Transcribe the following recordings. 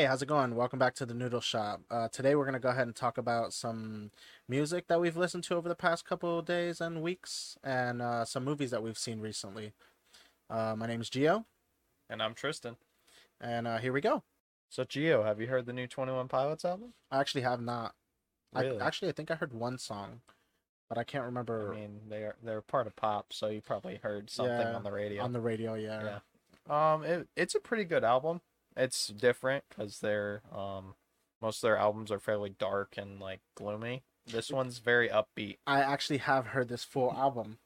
Hey, how's it going? Welcome back to the Noodle Shop. Uh, today we're gonna go ahead and talk about some music that we've listened to over the past couple of days and weeks, and uh, some movies that we've seen recently. Uh, my name is Gio, And I'm Tristan. and uh, here we go. So, Gio, have you heard the new 21 Pilots album? I actually have not. Really? I, actually, I think I heard one song, but I can't remember I mean, they're they're part of pop, so you probably heard something Yeah, on the radio. on the radio. Yeah. Yeah. Um, it, it's a pretty good album. It's different because they're um, most of their albums are fairly dark and like gloomy. This one's very upbeat. I actually have heard this full album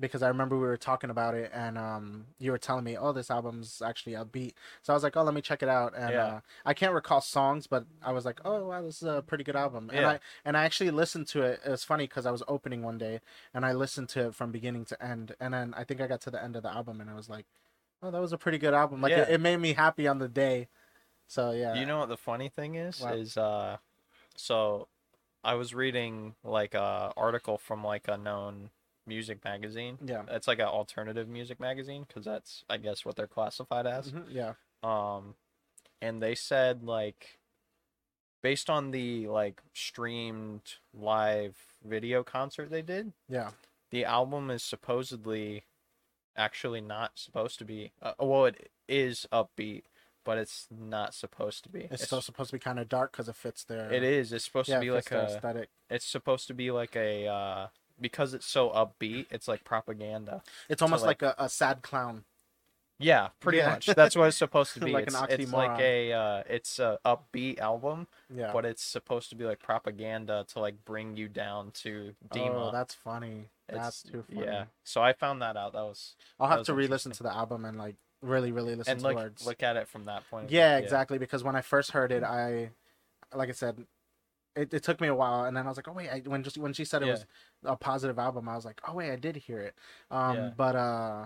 because I remember we were talking about it and um you were telling me, "Oh, this album's actually upbeat." So I was like, "Oh, let me check it out." And Yeah. uh, I can't recall songs, but I was like, "Oh, wow, this is a pretty good album." And Yeah. I and I actually listened to it. It was funny cuz I was opening one day and I listened to it from beginning to end. And then I think I got to the end of the album and I was like, "Oh, that was a pretty good album." Like it, Yeah. it made me happy on the day. So, yeah. You know what the funny thing is? Is uh, so I was reading like a article from like a known music magazine. yeah. It's like an alternative music magazine because that's I guess what they're classified as. Mhm, Yeah. um and they said like based on the like streamed live video concert they did Yeah. the album is supposedly actually not supposed to be uh, well it is upbeat but it's not supposed to be It's, still supposed to be kind of dark cuz it fits their it is it's supposed yeah, to be like a aesthetic. it's supposed to be like a uh because it's so upbeat it's like propaganda It's almost like- like, a, a sad clown. Yeah, pretty Yeah. much. That's what it's supposed to be. Like an it's, it's like a uh, it's a upbeat album, Yeah. but it's supposed to be like propaganda to like bring you down to Oh, that's funny. That's It's- too funny. Yeah. So I found that out. That was I'll have was to re-listen to the album and like really, really listen and to look words. look at it from that point. Yeah, view. exactly. Because when I first heard it, I, like I said, it, it took me a while, and then I was like, oh wait, I, when just when she said it Yeah. was a positive album, I was like, oh wait, I did hear it. Um, Yeah. but uh,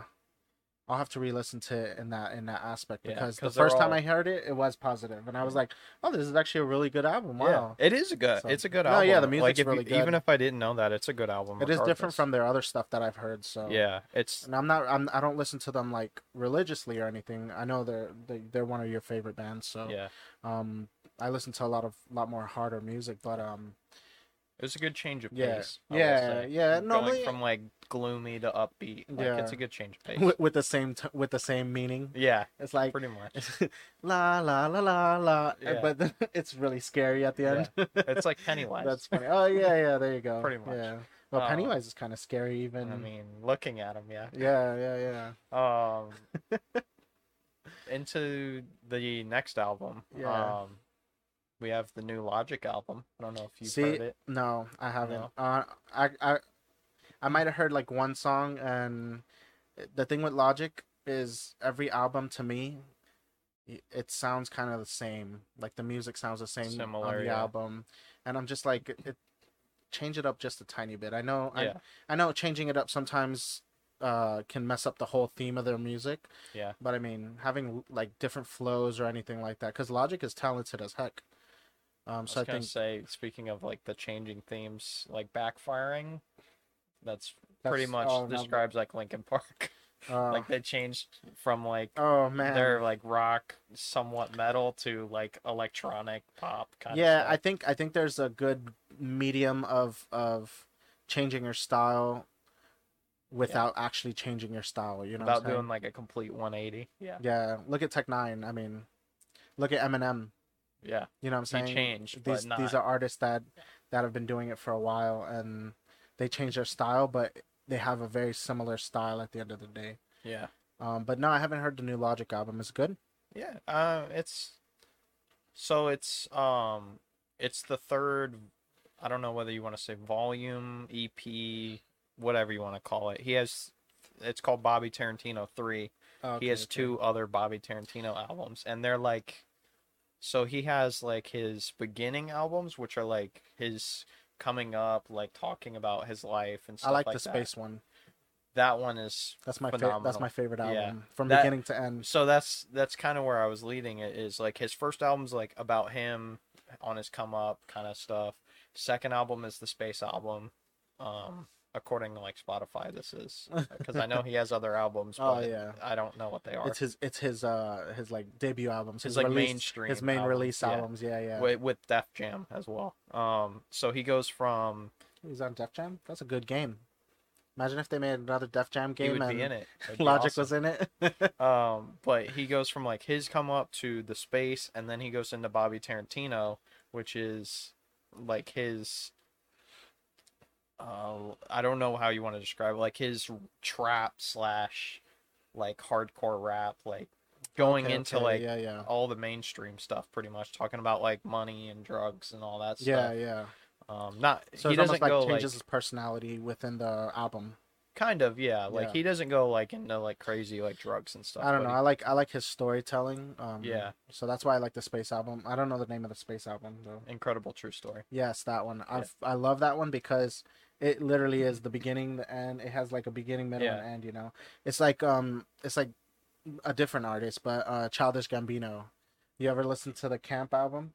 I'll have to re-listen to it in that in that aspect because the 'cause they're first time I heard it, it was positive, and I was like, oh, this is actually a really good album. Yeah, Wow. it is a good. So- it's a good No, album. yeah, the like music's you- really good. Even if I didn't know that, it's a good album. It is different from their other stuff that I've heard. So Yeah, it's And I'm not. I'm. I don't listen to them like religiously or anything. I know they're they, they're one of your favorite bands. So yeah. um, I listen to a lot of lot more harder music. But um, It was a good change of Yeah, pace. Yeah, say. yeah, Going normally- from like gloomy to upbeat. Like Yeah. it's a good change of pace. with, with the same t- with the same meaning. yeah, It's like pretty much. la la la la la. Yeah. But then it's really scary at the end. It's like Pennywise. That's funny. Oh yeah, yeah. There you go. Pretty much. Yeah. Well, Uh, Pennywise is kind of scary. Even. I mean, looking at him, yeah. Yeah, yeah, yeah. Um, into the next album. Yeah. Um, we have the new Logic album. I don't know if you've See, heard it. No, I haven't. No? Uh, I I I might have heard like one song, and the thing with Logic is every album to me, it sounds kind of the same. Like the music sounds the same Similar, on the yeah. album, and I'm just like, it, change it up just a tiny bit. I know, Yeah, I I know, changing it up sometimes uh can mess up the whole theme of their music. yeah. But I mean, having like different flows or anything like that, because Logic is talented as heck. Um, I was so I gonna think say, speaking of like the changing themes, like backfiring, that's, pretty much oh, no, describes like Linkin Park. uh, like they changed from like Oh man. they're like rock, somewhat metal to like electronic pop kind yeah, I think I think there's a good medium of of changing your style without actually changing your style. You know, without doing like a complete 180. Yeah, yeah. Look at Tech N9ne. I mean, look at Eminem. Yeah. You know what I'm He saying? changed, These but these are artists that that have been doing it for a while and they change their style, but they have a very similar style at the end of the day. Yeah. Um, but no, I haven't heard the new Logic album. Is it good? Yeah, uh, it's so it's um, it's the third. I don't know whether you want to say volume, EP, whatever you want to call it. He has, it's called Bobby Tarantino three. Oh, he has two other Bobby Tarantino albums, and they're like, so he has like his beginning albums, which are like his coming up, like talking about his life and I stuff like, like the that. space one. That one is That's my fa- that's my favorite album Yeah. from That- beginning to end. so that's that's kind of where I was leading it is like his first album's like about him on his come up kind of stuff. Second album is the space album. Um according to like Spotify, this is because I know he has other albums, Oh, yeah. I don't know what they are. It's his it's his uh his like debut albums. His, His, like, release, mainstream his main albums, release yeah. albums. Yeah, yeah. with, with Def Jam as well. Um, so he goes from He's on Def Jam. That's a good game. Imagine if they made another Def Jam he game would and be in it. Be Logic awesome. was in it. Um, but he goes from like his come up to the space, and then he goes into Bobby Tarantino, which is like his. Uh, I don't know how you want to describe it. Like his trap slash, like hardcore rap, like going Okay, into okay, like yeah, yeah, all the mainstream stuff, pretty much talking about like money and drugs and all that stuff. yeah. Yeah. Um, not So he it's almost doesn't like go changes like his personality within the album. kind of yeah, like Yeah. he doesn't go like into like crazy like drugs and stuff. I don't know. he- I like I like his storytelling. Um, Yeah. So that's why I like the Space album. I don't know the name of the Space album though. incredible true story. Yes, that one. I I love that one because it literally is the beginning, the end. It has like a beginning, middle, and end. You know, it's like um, it's like a different artist, but uh, Childish Gambino. You ever listen to the Camp album?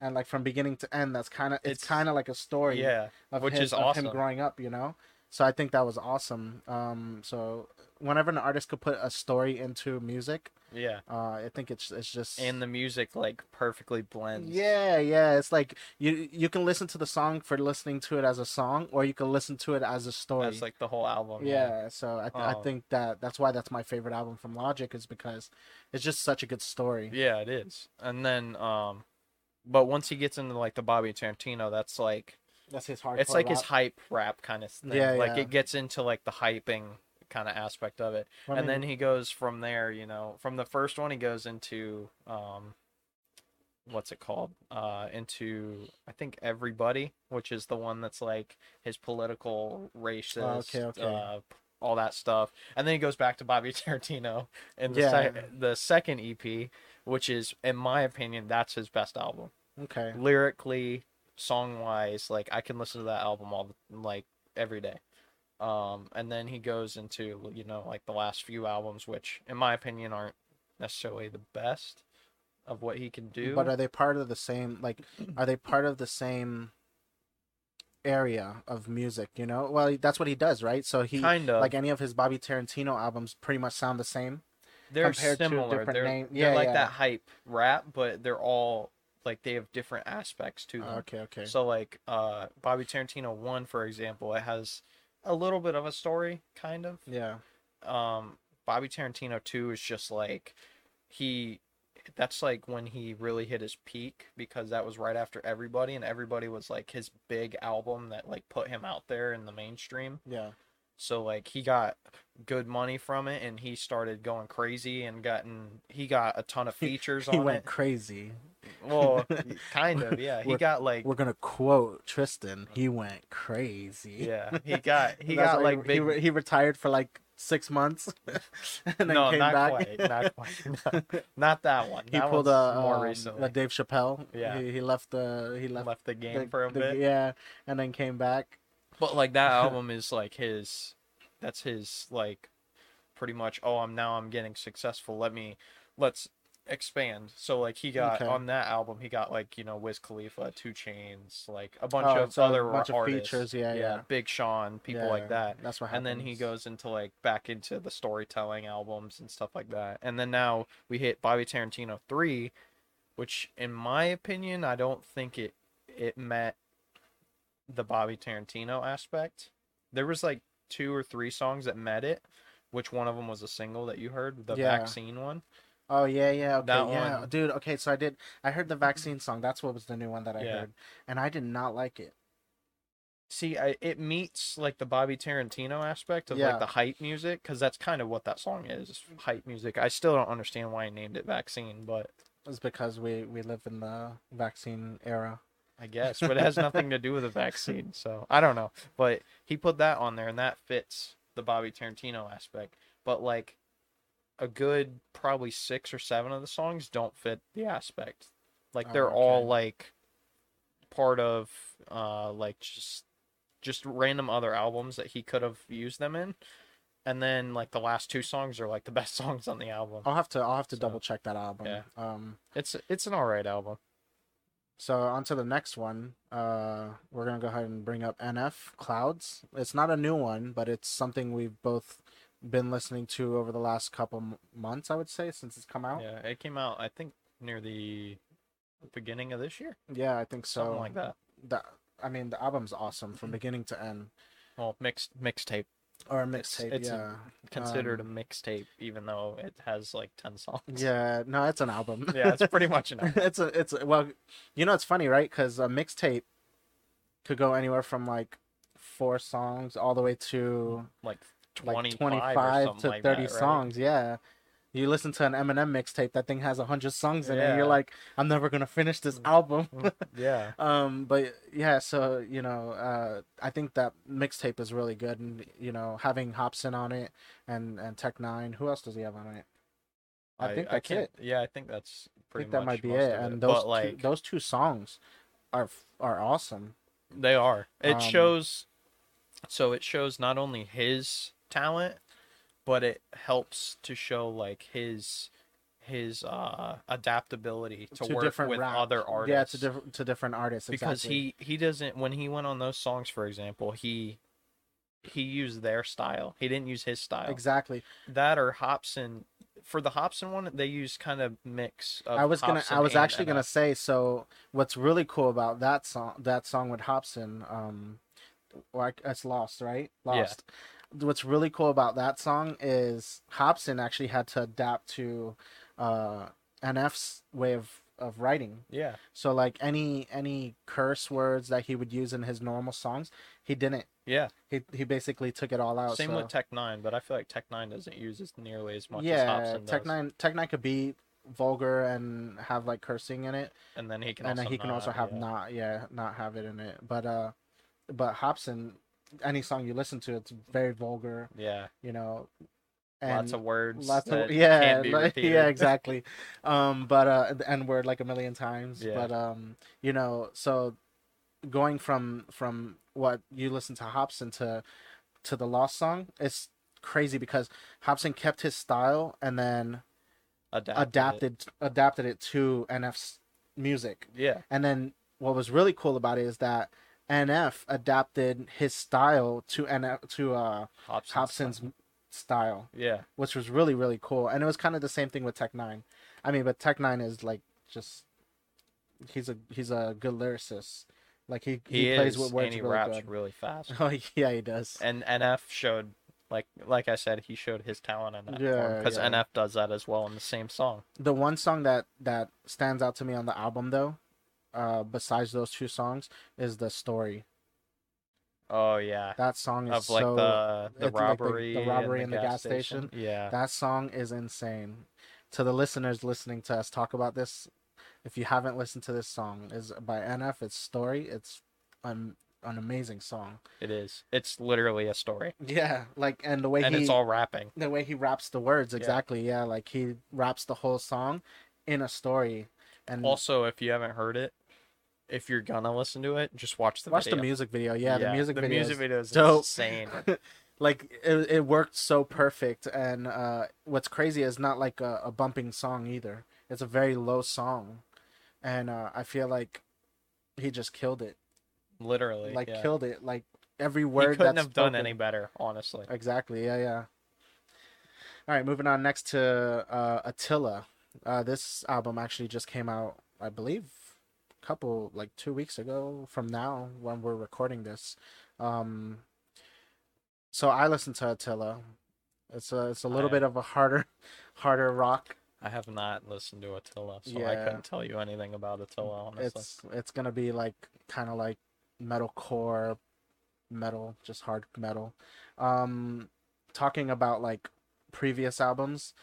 And like from beginning to end, that's kind of it's, It's- kind of like a story Yeah, of which his, is of him awesome. growing up. You know, so I think that was awesome. Um, so whenever an artist could put a story into music, yeah, uh, I think it's it's just and the music like perfectly blends. yeah, yeah. It's like you you can listen to the song for listening to it as a song, or you can listen to it as a story. that's like the whole album. yeah, so I, th- I Um, think that that's why that's my favorite album from Logic is because it's just such a good story. yeah, it is. And then um, but once he gets into like the Bobby Tarantino, that's like That's his hardcore. it's like his hype rap kind of thing. Yeah, like yeah. it gets into like the hyping kind of aspect of it. I and then he goes from there, you know, from the first one he goes into um what's it called? Uh into I think everybody, which is the one that's like his political racist okay, okay. uh all that stuff. And then he goes back to Bobby Tarantino in the Yeah. sec- the second EP, which is in my opinion that's his best album. okay, Lyrically, song-wise, like I can listen to that album all like every day. Um, and then he goes into you know like the last few albums, which in my opinion aren't necessarily the best of what he can do. but are they part of the same? Like, are they part of the same area of music? You know, well, that's what he does, right? So he kind of like any of his Bobby Tarantino albums pretty much sound the same. they're similar. different they're, name- they're yeah, like yeah. that hype rap, but they're all like they have different aspects to them. Okay, okay. So like uh Bobby Tarantino one, for example, it has a little bit of a story, kind of. yeah, um Bobby Tarantino too is just like he that's like when he really hit his peak because that was right after everybody and everybody was like his big album that like put him out there in the mainstream yeah. So like he got good money from it and he started going crazy and gotten he got a ton of features on it. He on went it crazy. well kind of yeah he We're- got like We're gonna quote Tristan. He went crazy. yeah he got he got like he, big re- he retired for like six months, and then no came not back. quite not quite no, not that one he that pulled a, more um, recently a Dave Chappelle. Yeah. he, he left the he left, left the game the- for a the- bit. Yeah, and then came back. But like that album is like his that's his like pretty much oh I'm now I'm getting successful. Let me let's expand. So like he got Okay. on that album he got like, you know, Wiz Khalifa, 2 Chainz, like a bunch Oh, of so other bunch of artists. features, yeah, yeah. Big Sean, people Yeah, like that. That's what And then he goes into like back into the storytelling albums and stuff like that. And then now we hit Bobby Tarantino 3, which in my opinion, I don't think it it met the Bobby Tarantino aspect. There was like two or three songs that met it, which one of them was a single that you heard, the Yeah. vaccine one. Oh yeah, yeah, okay, That yeah, one. dude. Okay, so I did. I heard the vaccine song. That's what was the new one that I Yeah. heard, and I did not like it. See, I, it meets like the Bobby Tarantino aspect of Yeah. like the hype music because that's kind of what that song is, hype music. I still don't understand why he named it vaccine, but It's because we we live in the vaccine era. I guess, but it has nothing to do with the vaccine. So I don't know. But he put that on there, and that fits the Bobby Tarantino aspect. But like a good probably six or seven of the songs don't fit the aspect. Like they're Oh, all like part of uh like just just random other albums that he could have used them in. And then like the last two songs are like the best songs on the album. I'll have to I'll have to So, double check that album. yeah. Um, It's it's an alright album. So on to the next one. Uh, we're gonna go ahead and bring up NF Clouds. It's not a new one, but it's something we've both been listening to over the last couple months. I would say since it's come out. Yeah, it came out I think near the beginning of this year, Yeah, I think so. something like that. The, I mean, the album's awesome from beginning to end. Well, mixed mixtape Or a mixtape, it's a- yeah. considered Um, a mixtape, even though it has like ten songs. Yeah, no, it's an album. yeah, it's pretty much an album. it's a it's a, well, you know it's funny, right? Because a mixtape could go anywhere from like four songs all the way to like like 25, twenty or five something to like thirty that, right? songs. Yeah, you listen to an Eminem mixtape, that thing has a hundred songs in it. and You're like, I'm never gonna finish this Mm. album. Yeah, um, but yeah, so you know, uh, I think that mixtape is really good, and you know, having Hopsin on it and and Tech N9ne. Who else does he have on it? I, think that's can't, it. Yeah, I think that's I pretty think that might be it. And those but two, like those two songs are are awesome. they are. It Um, shows. So it shows not only his talent, but it helps to show like his his uh adaptability to, work different with other artists. Yeah, to different to different artists. because exactly. he he doesn't when he went on those songs for example he he used their style he didn't use his style exactly. that or hopsin for the hopsin one they use kind of mix of I was gonna. Hopsin I was and actually gonna say. So what's really cool about that song, that song with Hopsin, um, like it's Lost, right? Yeah. What's really cool about that song is Hopsin actually had to adapt to uh, NF's way of of writing. yeah So like any any curse words that he would use in his normal songs, he didn't. yeah He he basically took it all out. same so. with Tech N9ne but i feel like Tech N9ne doesn't use as nearly as much as yeah, hopsin Tech does Nine Tech N9ne could be vulgar and have like cursing in it, and then he can and also then he can not, also have yeah. not yeah not have it in it. But uh, but Hopsin, any song you listen to, it's very vulgar. yeah You know, lots of words lots of yeah can't be like- yeah exactly um but uh the n word like a million times Yeah. but um you know so going from from what you listen to hopsin to to the lost song it's crazy because hopsin kept his style and then adapted, it. adapted adapted it to nf's music yeah and then what was really cool about it is that nf adapted his style to nf to uh hopsin's, hopsin's style. yeah. which was really really cool. And it was kind of the same thing with Tech N9ne i mean but Tech N9ne is like just he's a he's a good lyricist. Like he he, he, plays with words and he really raps good. really fast. Oh yeah he does. And NF showed like like I said, he showed his talent in that Yeah, because yeah. NF does that as well in the same song. the one song that that stands out to me on the album though uh besides those two songs is the story Oh yeah, that song is of like so the the it's like the- robbery, the robbery in the gas station. Yeah, That song is insane. To the listeners listening to us talk about this, if you haven't listened to this song, is by NF. It's Story. It's an an amazing song. it is. It's literally a story, Yeah, like and the way and he it's all rapping. the way he raps the words Yeah. exactly. Yeah, like he raps the whole song in a story. And Also, if you haven't heard it, if you're gonna listen to it, just watch the watch video. the music video. Yeah, the music the video. music is video is dope. insane. like it, it worked so perfect and uh what's crazy is not like a, a bumping song either it's a very low song and uh i feel like he just killed it Literally, like yeah. killed it like every He word couldn't that's have done spoken- any better, honestly. exactly yeah yeah all right moving on next to uh attila uh this album actually just came out i believe couple like two weeks ago from now when we're recording this um so i listened to attila it's a it's a little I- bit of a harder harder rock I have not listened to Attila, so I Yeah. couldn't tell you anything about Attila. Honestly, it's it's gonna be like kind of like metalcore metal just hard metal um talking about like previous albums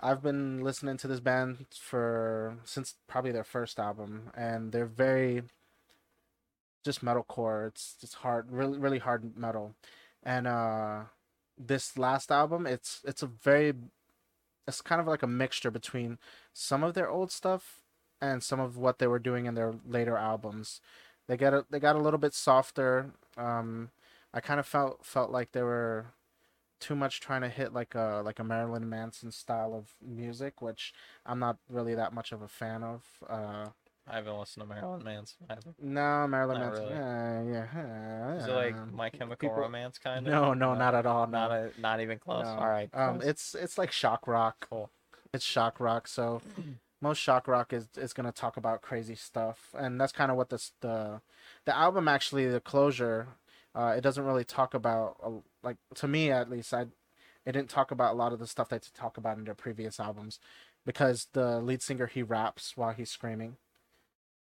i've been listening to this band for since probably their first album and they're very just metalcore it's just hard really really hard metal and uh this last album it's it's a very it's kind of like a mixture between some of their old stuff and some of what they were doing in their later albums. They got a, they got a little bit softer. Um, I kind of felt felt like they were too much trying to hit like a like a Marilyn Manson style of music, which I'm not really that much of a fan of. Uh, I haven't listened to Marilyn Manson. Haven't. No, Marilyn Not Manson. really. Yeah, yeah. Is it like My Chemical people- Romance kind of? No, no, not at all. No. Not a, not even close. No. All right. Um, close. it's it's like shock rock. Cool. It's shock rock. So most shock rock is is gonna talk about crazy stuff, and that's kind of what this the the album actually the closure. Uh, it doesn't really talk about uh, like to me at least. I it didn't talk about a lot of the stuff that they talk about in their previous albums, because the lead singer he raps while he's screaming.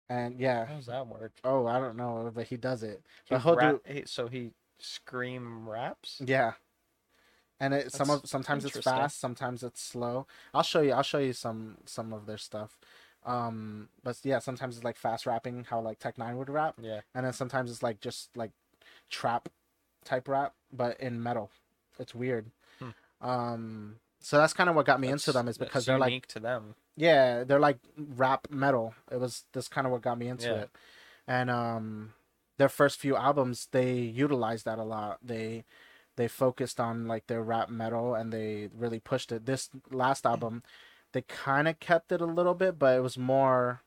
And yeah, How does that work? oh I don't know, but he does it. He rap- he- so he scream raps. Yeah. And it some of sometimes it's fast, sometimes it's slow. I'll show you I'll show you some some of their stuff. Um but yeah, sometimes it's like fast rapping, how like Tech N9ne would rap, Yeah. and then sometimes it's like just like trap type rap, but in metal. It's weird. Hmm. Um so that's kind of what got me into them is because they're like to them. yeah, they're like rap metal. It was this kind of what got me into Yeah. it. And um their first few albums they utilized that a lot. They they focused on like their rap metal and they really pushed it. This last album they kind of kept it a little bit, but it was more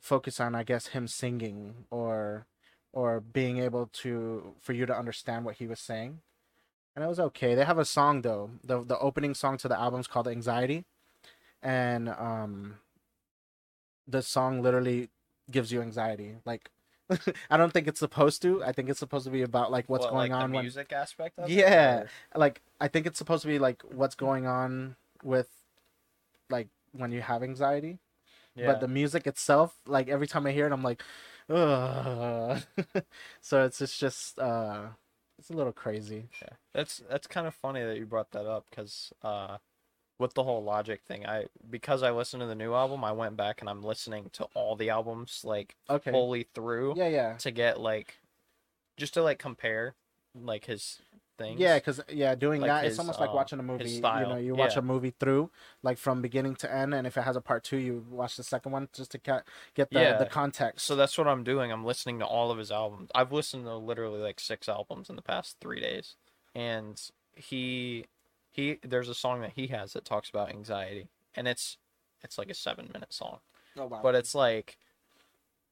focused on I guess him singing or or being able to for you to understand what he was saying. And it was okay. They have a song though. The the opening song to the album is called Anxiety and um the song literally gives you anxiety like i don't think it's supposed to i think it's supposed to be about like what's What, going like on The when music aspect of it. Yeah. or- like i think it's supposed to be like what's going on with like when you have anxiety Yeah. but the music itself like every time i hear it i'm like Ugh. so it's it's just uh it's a little crazy. Yeah, that's that's kind of funny that you brought that up because uh, with the whole Logic thing, I because I listened to the new album, I went back and I'm listening to all the albums like okay. fully through yeah yeah. to get like just to like compare like his things. Yeah, because yeah, doing Like that it's his, almost like uh, watching a movie. You know, you watch Yeah. a movie through, like from beginning to end, and if it has a part two, you watch the second one just to ca- get the Yeah. the context. So that's what I'm doing. I'm listening to all of his albums. I've listened to literally like six albums in the past three days, and he he there's a song that he has that talks about anxiety, and it's it's like a seven minute song. oh wow. but it's like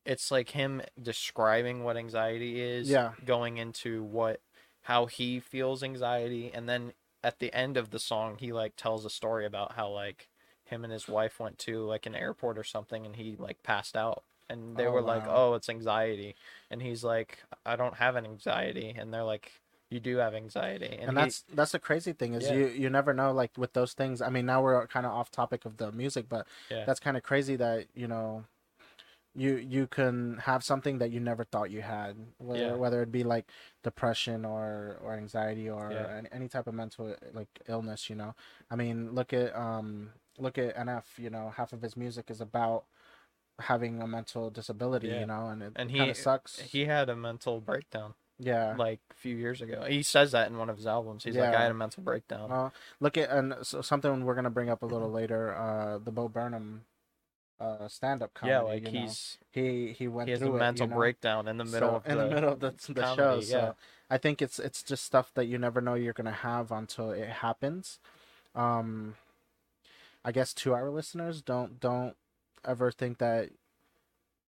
it's like him describing what anxiety is Yeah. going into what how he feels anxiety and then at the end of the song he like tells a story about how like him and his wife went to like an airport or something and he like passed out and they Oh, were like oh it's anxiety and he's like i don't have an anxiety and they're like you do have anxiety and, he- that's that's the crazy thing is Yeah. you you never know like with those things. I mean, now we're kind of off topic of the music, but Yeah. that's kind of crazy that you know. You you can have something that you never thought you had, whether Yeah. whether it be like depression or or anxiety or Yeah. any, any type of mental like illness. You know, I mean, look at um look at NF. You know, half of his music is about having a mental disability. Yeah. You know, and it And he- sucks. he had a mental breakdown yeah, like a few years ago he says that in one of his albums he's like i had a mental breakdown Uh, look at and so something we're gonna bring up a little later. Uh, the Bo Burnham, uh, stand-up comedy. yeah, like you know. he's he he went he has a through it, mental you know? breakdown in the middle So, of in the, the middle of the, the show. comedy, So yeah. I think it's it's just stuff that you never know you're gonna have until it happens. Um, I guess to our listeners, don't don't ever think that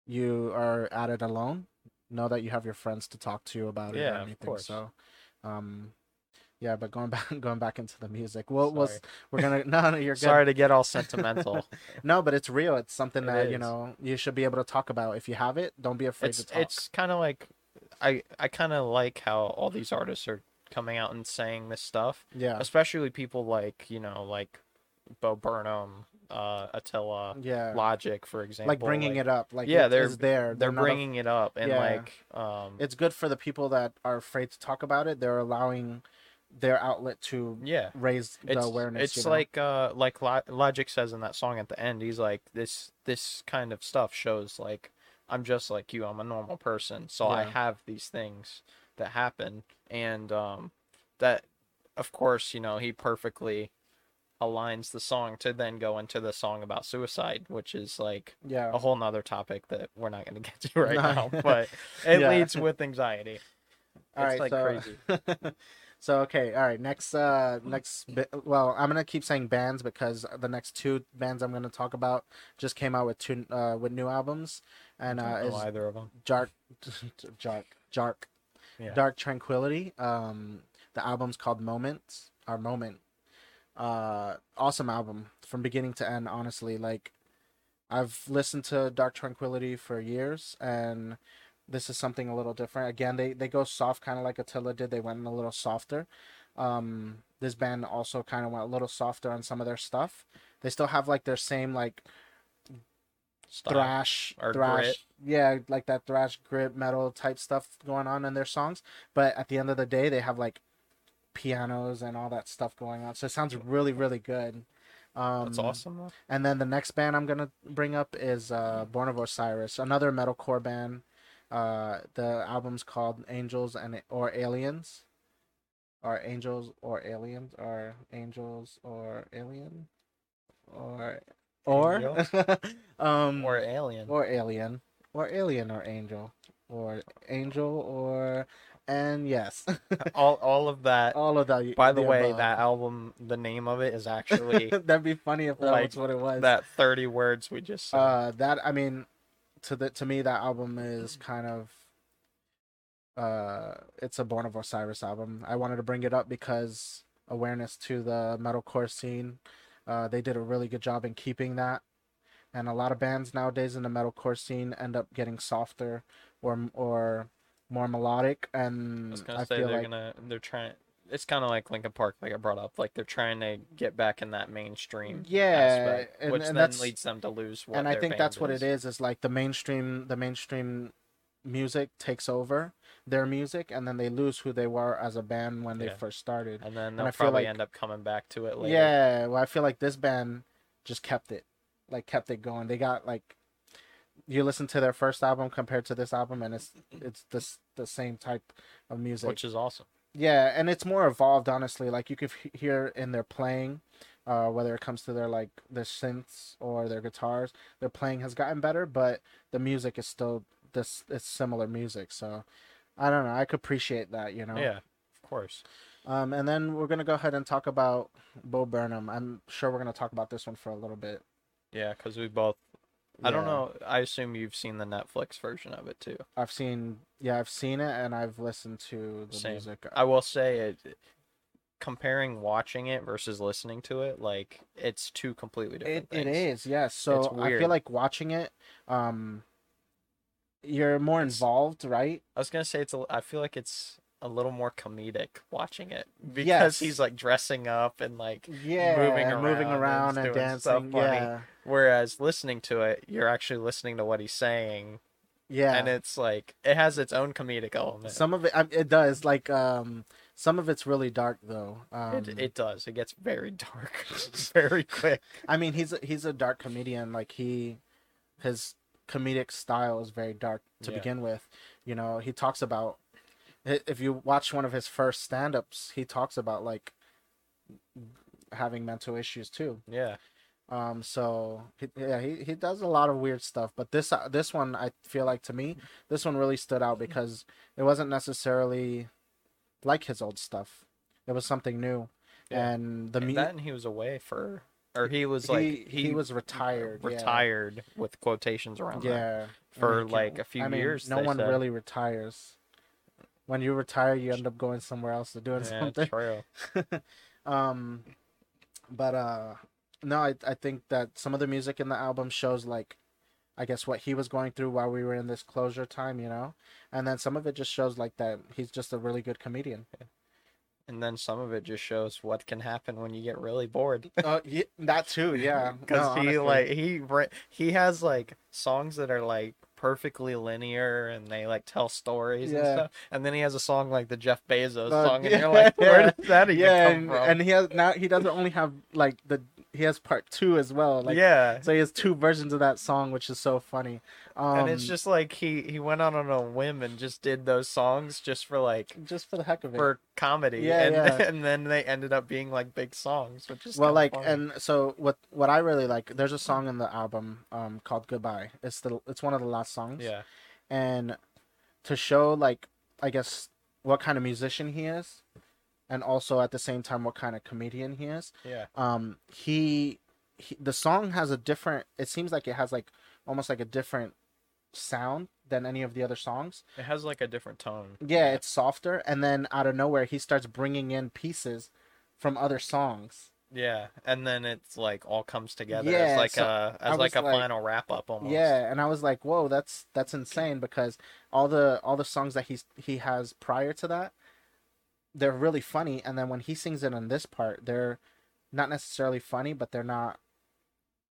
you are at it alone. Know that you have your friends to talk to about it Yeah, or of anything. course. So, um, yeah. But going back going back into the music, we'll, we'll we're gonna no no you're good. Sorry to get all sentimental. No, but it's real. It's something It that you know you should be able to talk about. If you have it, don't be afraid it's to talk. it's kind of like I I kind of like how all these artists are coming out and saying this stuff, yeah, especially people like you know like Bo Burnham, uh, Attila, yeah. Logic, for example. like bringing it up like Yeah, they're- there They're af- bringing it up and Yeah. like um it's good for the people that are afraid to talk about it they're allowing their outlet to yeah. raise the it's, awareness It's you know? like uh like Lo- Logic says in that song at the end. He's like this this kind of stuff shows like I'm just like you. I'm a normal person, so I have these things that happen, and um that of course you know he perfectly aligns the song to then go into the song about suicide, which is like yeah a whole nother topic that we're not going to get to right No. now, but it Yeah. leads with anxiety. all it's right like so crazy. So okay, all right. Next, uh, next. Bi- well, I'm gonna keep saying bands because the next two bands I'm gonna talk about just came out with two uh with new albums, and uh, is either of them. Jark, Jark, Jark, Yeah. Dark Tranquillity. Um, the album's called Moments. Our Moment. Uh, awesome album from beginning to end. Honestly, like, I've listened to Dark Tranquillity for years, and this is something a little different. Again, they they go soft, kind of like Attila did. They went in a little softer. Um, this band also kind of went a little softer on some of their stuff. They still have like their same like Style. thrash or thrash grit. yeah like that thrash grit metal type stuff going on in their songs but at the end of the day they have like pianos and all that stuff going on so it sounds really really good um That's awesome. Though. and then the next band i'm gonna bring up is uh born of osiris another metalcore band uh the album's called angels and or aliens or angels or aliens or angels or alien or or um Or Alien. or alien or alien or angel or angel or and yes all all of that. all of that By the way, above. that album, the name of it is actually that'd be funny if that like was what it was that 30 words we just said. uh that i mean to the to me that album is kind of uh it's a born of osiris album i wanted to bring it up because awareness to the metalcore scene uh they did a really good job in keeping that and a lot of bands nowadays in the metalcore scene end up getting softer or or more melodic I and was i, gonna say feel they're like gonna they're trying. It's kind of like Linkin Park, like I brought up. Like they're trying to get back in that mainstream yeah aspect, and, which and then leads them to lose. What and i think that's what it is is like the mainstream the mainstream music takes over their music and then they lose who they were as a band when they first started And then they'll I probably like- end up coming back to it later. yeah well i feel like this band just kept it like kept it going they got like you listen to their first album compared to this album and it's it's this the same type of music which is awesome. Yeah and it's more evolved honestly like you could hear in their playing uh whether it comes to their like their synths or their guitars their playing has gotten better but the music is still this it's similar music so i don't know i could appreciate that you know Yeah, of course. um and then we're gonna go ahead and talk about bo burnham i'm sure we're gonna talk about this one for a little bit Yeah, because we both. I don't know. I assume you've seen the Netflix version of it too. i've seen yeah i've seen it and i've listened to the Same. music I will say it. Comparing watching it versus listening to it, like it's two completely different It, it is, yes. So I feel like watching it, um, you're more involved, right? I was gonna say it's. A, I feel like it's a little more comedic watching it because Yes. he's like dressing up and like. Yeah, moving and moving around around and and, dancing. Yeah, Whereas listening to it, you're actually listening to what he's saying, yeah. and it's like it has its own comedic element. some of it, it does. Like, um, some of it's really dark though. Um, it, it does. It gets very dark, very quick. I mean, he's a, he's a dark comedian. Like he, his comedic style is very dark to Yeah. begin with. You know, he talks about if you watch one of his first stand-ups, he talks about like having mental issues too. Yeah, Um, so he, yeah, he, he does a lot of weird stuff, but this uh, this one I feel like to me, this one really stood out because it wasn't necessarily like his old stuff. It was something new, Yeah. and the And mu- that and he was away for, or he was like he, he was retired. yeah. retired with quotations around that. Yeah, for, I mean, like, a few I mean, years, No one said. really retires. When you retire, you end up going somewhere else to doing Yeah, something. true. um but uh no I, I think that some of the music in the album shows like i guess what he was going through while we were in this closure time you know and then some of it just shows like that he's just a really good comedian And then some of it just shows what can happen when you get really bored. oh yeah, that too yeah Because No, he honestly. like he he has like songs that are like perfectly linear and they like tell stories and stuff. And then he has a song like the Jeff Bezos Uh, song, and yeah, you're like, where yeah. did that even yeah come and, from? and he has now he doesn't only have like the he has part two as well like yeah. so he has two versions of that song which is so funny um and it's just like he he went out on a whim and just did those songs just for like just for the heck of it for comedy Yeah, and yeah. and then they ended up being like big songs which is well like funny. and so what what i really like there's a song in the album um called goodbye it's the it's one of the last songs yeah and to show like i guess what kind of musician he is and also at the same time what kind of comedian he is. Yeah. Um, he, he the song has a different. It seems like it has like almost like a different sound than any of the other songs. It has like a different tone. Yeah, it's softer, and then out of nowhere he starts bringing in pieces from other songs. Yeah, and then it's like all comes together Yeah, as like so a as like a like- final wrap up almost. Yeah, and I was like, "Whoa, that's that's insane!" Because all the all the songs that he's he has prior to that, they're really funny, and then when he sings it on this part, they're not necessarily funny, but they're not.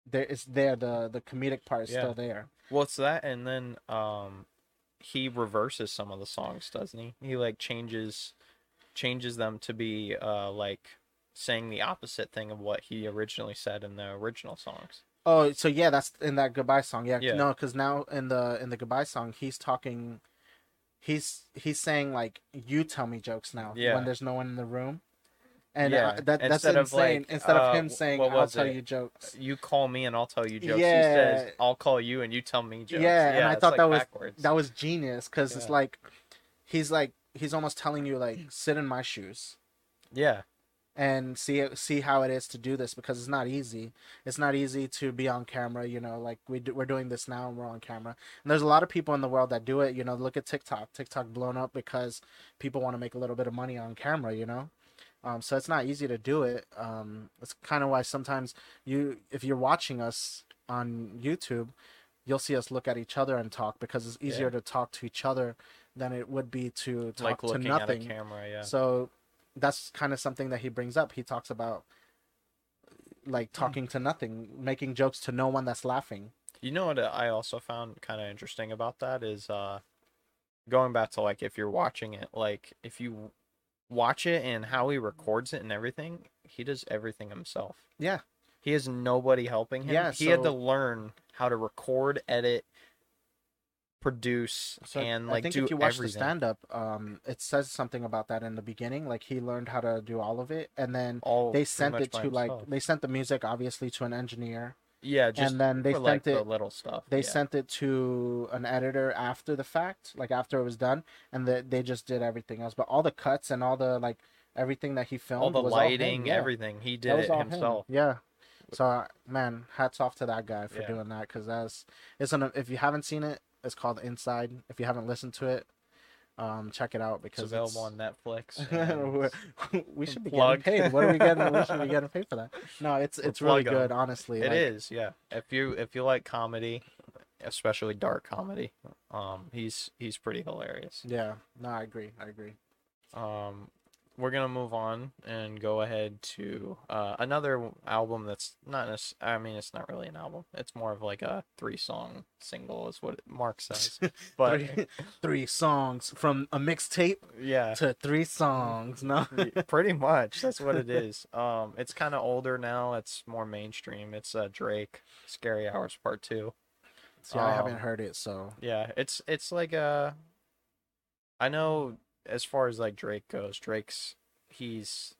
There is there the the comedic part is Yeah. still there. Well, it's that, and then um, he reverses some of the songs, doesn't he? He like changes changes them to be uh like saying the opposite thing of what he originally said in the original songs. Oh, so yeah, that's in that goodbye song. Yeah, Yeah. no, because now in the in the goodbye song, he's talking. He's he's saying like, "You tell me jokes now." Yeah. When there's no one in the room. And Yeah, uh, that that's instead of, insane. like, Instead of uh, him saying, "I'll was tell it? you jokes." You call me and I'll tell you jokes. Yeah. He says, "I'll call you and you tell me jokes." Yeah, and I thought like, that was backwards. that was genius because it's like he's like he's almost telling you like sit in my shoes yeah, and see it, see how it is to do this because it's not easy. It's not easy to be on camera. You know, like we do, we're doing this now and we're on camera. And there's a lot of people in the world that do it. You know, look at TikTok. TikTok blown up because people want to make a little bit of money on camera. You know. Um, so it's not easy to do it. Um, it's kind of why sometimes you, if you're watching us on YouTube, you'll see us look at each other and talk because it's easier Yeah. to talk to each other than it would be to talk like to nothing. camera. Yeah, So that's kind of something that he brings up. He talks about like talking to nothing, making jokes to no one that's laughing. You know what I also found kind of interesting about that is uh going back to like if you're watching it, like if you watch it and how he records it and everything, he does everything himself. Yeah. He has nobody helping him. Yeah, he had to learn how to record, edit, produce, So and I like think do if you watch everything. the stand up, um, it says something about that in the beginning. Like he learned how to do all of it, and then all they sent it to like they sent the music obviously to an engineer, yeah, just and then they for sent like it. the little stuff. They yeah. sent it to an editor after the fact, like after it was done, and the, they just did everything else. But all the cuts and all the like everything that he filmed, all the lighting, all yeah. everything. He did it all him. himself. Yeah. So man, hats off to that guy for Yeah. doing that because that's it's an if you haven't seen it, it's called Inside. If you haven't listened to it, um, check it out because It's available on Netflix. We should be Plug. getting paid. What are we getting? we should be getting paid for that. No, it's We're it's really good. Honestly, It like, is, yeah. If you if you like comedy, especially dark comedy, um, he's he's pretty hilarious. Yeah. No, I agree. I agree. Um, we're gonna move on and go ahead to uh, another album that's not. Nec- I mean, it's not really an album. It's more of like a three song single, is what Mark says. But three, three songs from a mixtape yeah, to three songs. No. pretty much that's what it is. Um, it's kind of older now. It's more mainstream. It's uh, Drake, "Scary Hours" Part Two. See, I haven't Um, heard it, so Yeah, it's it's like a. I know as far as like Drake goes, Drake's he's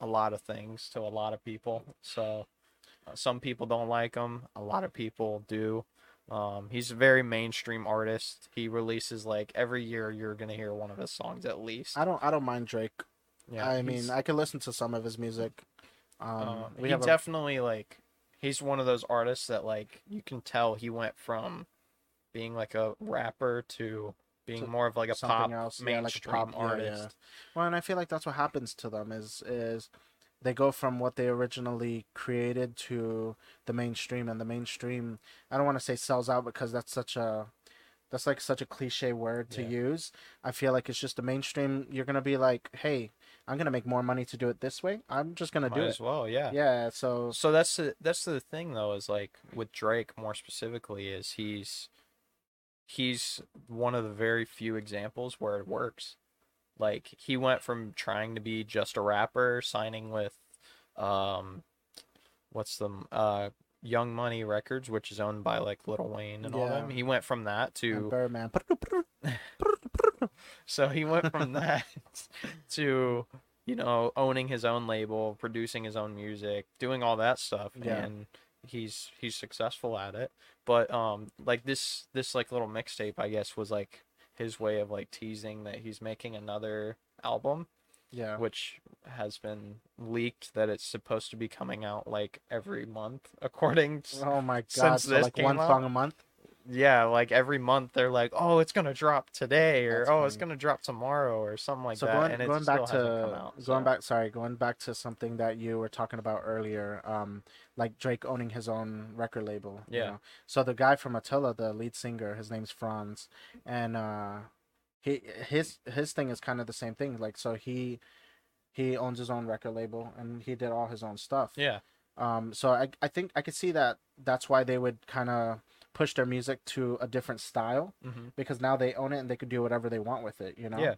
a lot of things to a lot of people. So uh, some people don't like him. A lot of people do. Um, he's a very mainstream artist. He releases like every year. You're gonna hear one of his songs at least. I don't I don't mind Drake. Yeah, I mean, I can listen to some of his music. Um, uh, we he have a, definitely like he's one of those artists that like you can tell he went from being like a rapper to being more of like a pop else, yeah, like a mainstream pop- yeah, yeah. artist. well, and I feel like that's what happens to them is is they go from what they originally created to the mainstream, and the mainstream. I don't want to say sells out because that's such a that's like such a cliche word to use. I feel like it's just the mainstream. You're gonna be like, hey, I'm gonna make more money to do it this way. I'm just gonna Might do it as well, yeah. Yeah. So So that's the that's the thing though is like with Drake more specifically is he's he's one of the very few examples where it works. Like he went from trying to be just a rapper, signing with um what's the uh Young Money Records, which is owned by like Lil Wayne and all Yeah. them. He went from that to Birdman. so he went from that to, you know, owning his own label, producing his own music, doing all that stuff, Yeah. and he's he's successful at it. But um, like this this like little mixtape, I guess, was like his way of like teasing that he's making another album. Yeah. which has been leaked that it's supposed to be coming out like every month, according. To, Oh my god! Since So like one out? song a month. yeah, like every month they're like, "Oh, it's gonna drop today," or That's "Oh, it's gonna drop tomorrow," or something like so that. going and it going still back to out. going so- back, sorry, going back to something that you were talking about earlier, um, like Drake owning his own record label. you Yeah. know? So the guy from Attila, the lead singer, his name's Fronz, and uh, he his his thing is kind of the same thing. Like so he he owns his own record label and he did all his own stuff. Yeah, Um, so I I think I could see that that's why they would kind of push their music to a different style hmm because now they own it and they could do whatever they want with it. You know. Yeah.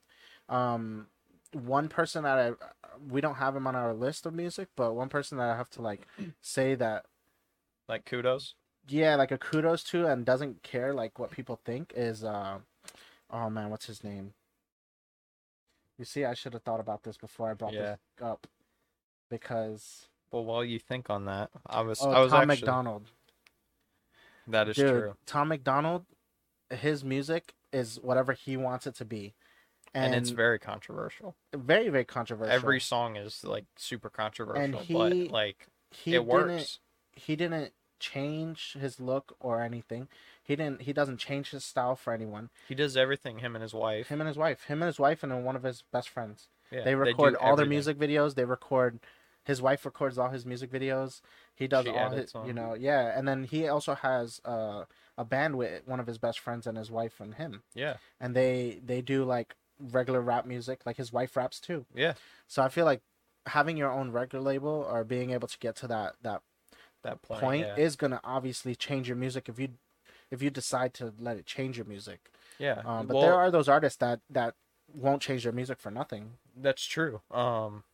Um, one person that I we don't have him on our list of music, but one person that I have to like say that like kudos. yeah, like a kudos to and doesn't care like what people think is uh oh man, what's his name? You see, I should have thought about this before I brought Yeah. this up because Well, while you think on that, I was oh I was Tom actually McDonald. that is Dude, true, Tom McDonald, his music is whatever he wants it to be. And, it's very controversial. very, very controversial. Every song is like super controversial, he- but like he it works. he didn't change his look or anything. He didn't he doesn't change his style for anyone. He does everything. Him and his wife. Him and his wife, him and his wife and then one of his best friends. yeah, they record all their music videos. They record his wife records all his music videos. He does She all his edits you know, yeah, and then he also has uh, a band with one of his best friends and his wife and him. Yeah, And they they do like regular rap music, like his wife raps too. yeah, So I feel like having your own record label or being able to get to that that that point. point yeah. is gonna obviously change your music if you if you decide to let it change your music. yeah. Um, but well, there are those artists that that won't change their music for nothing. That's true. Um,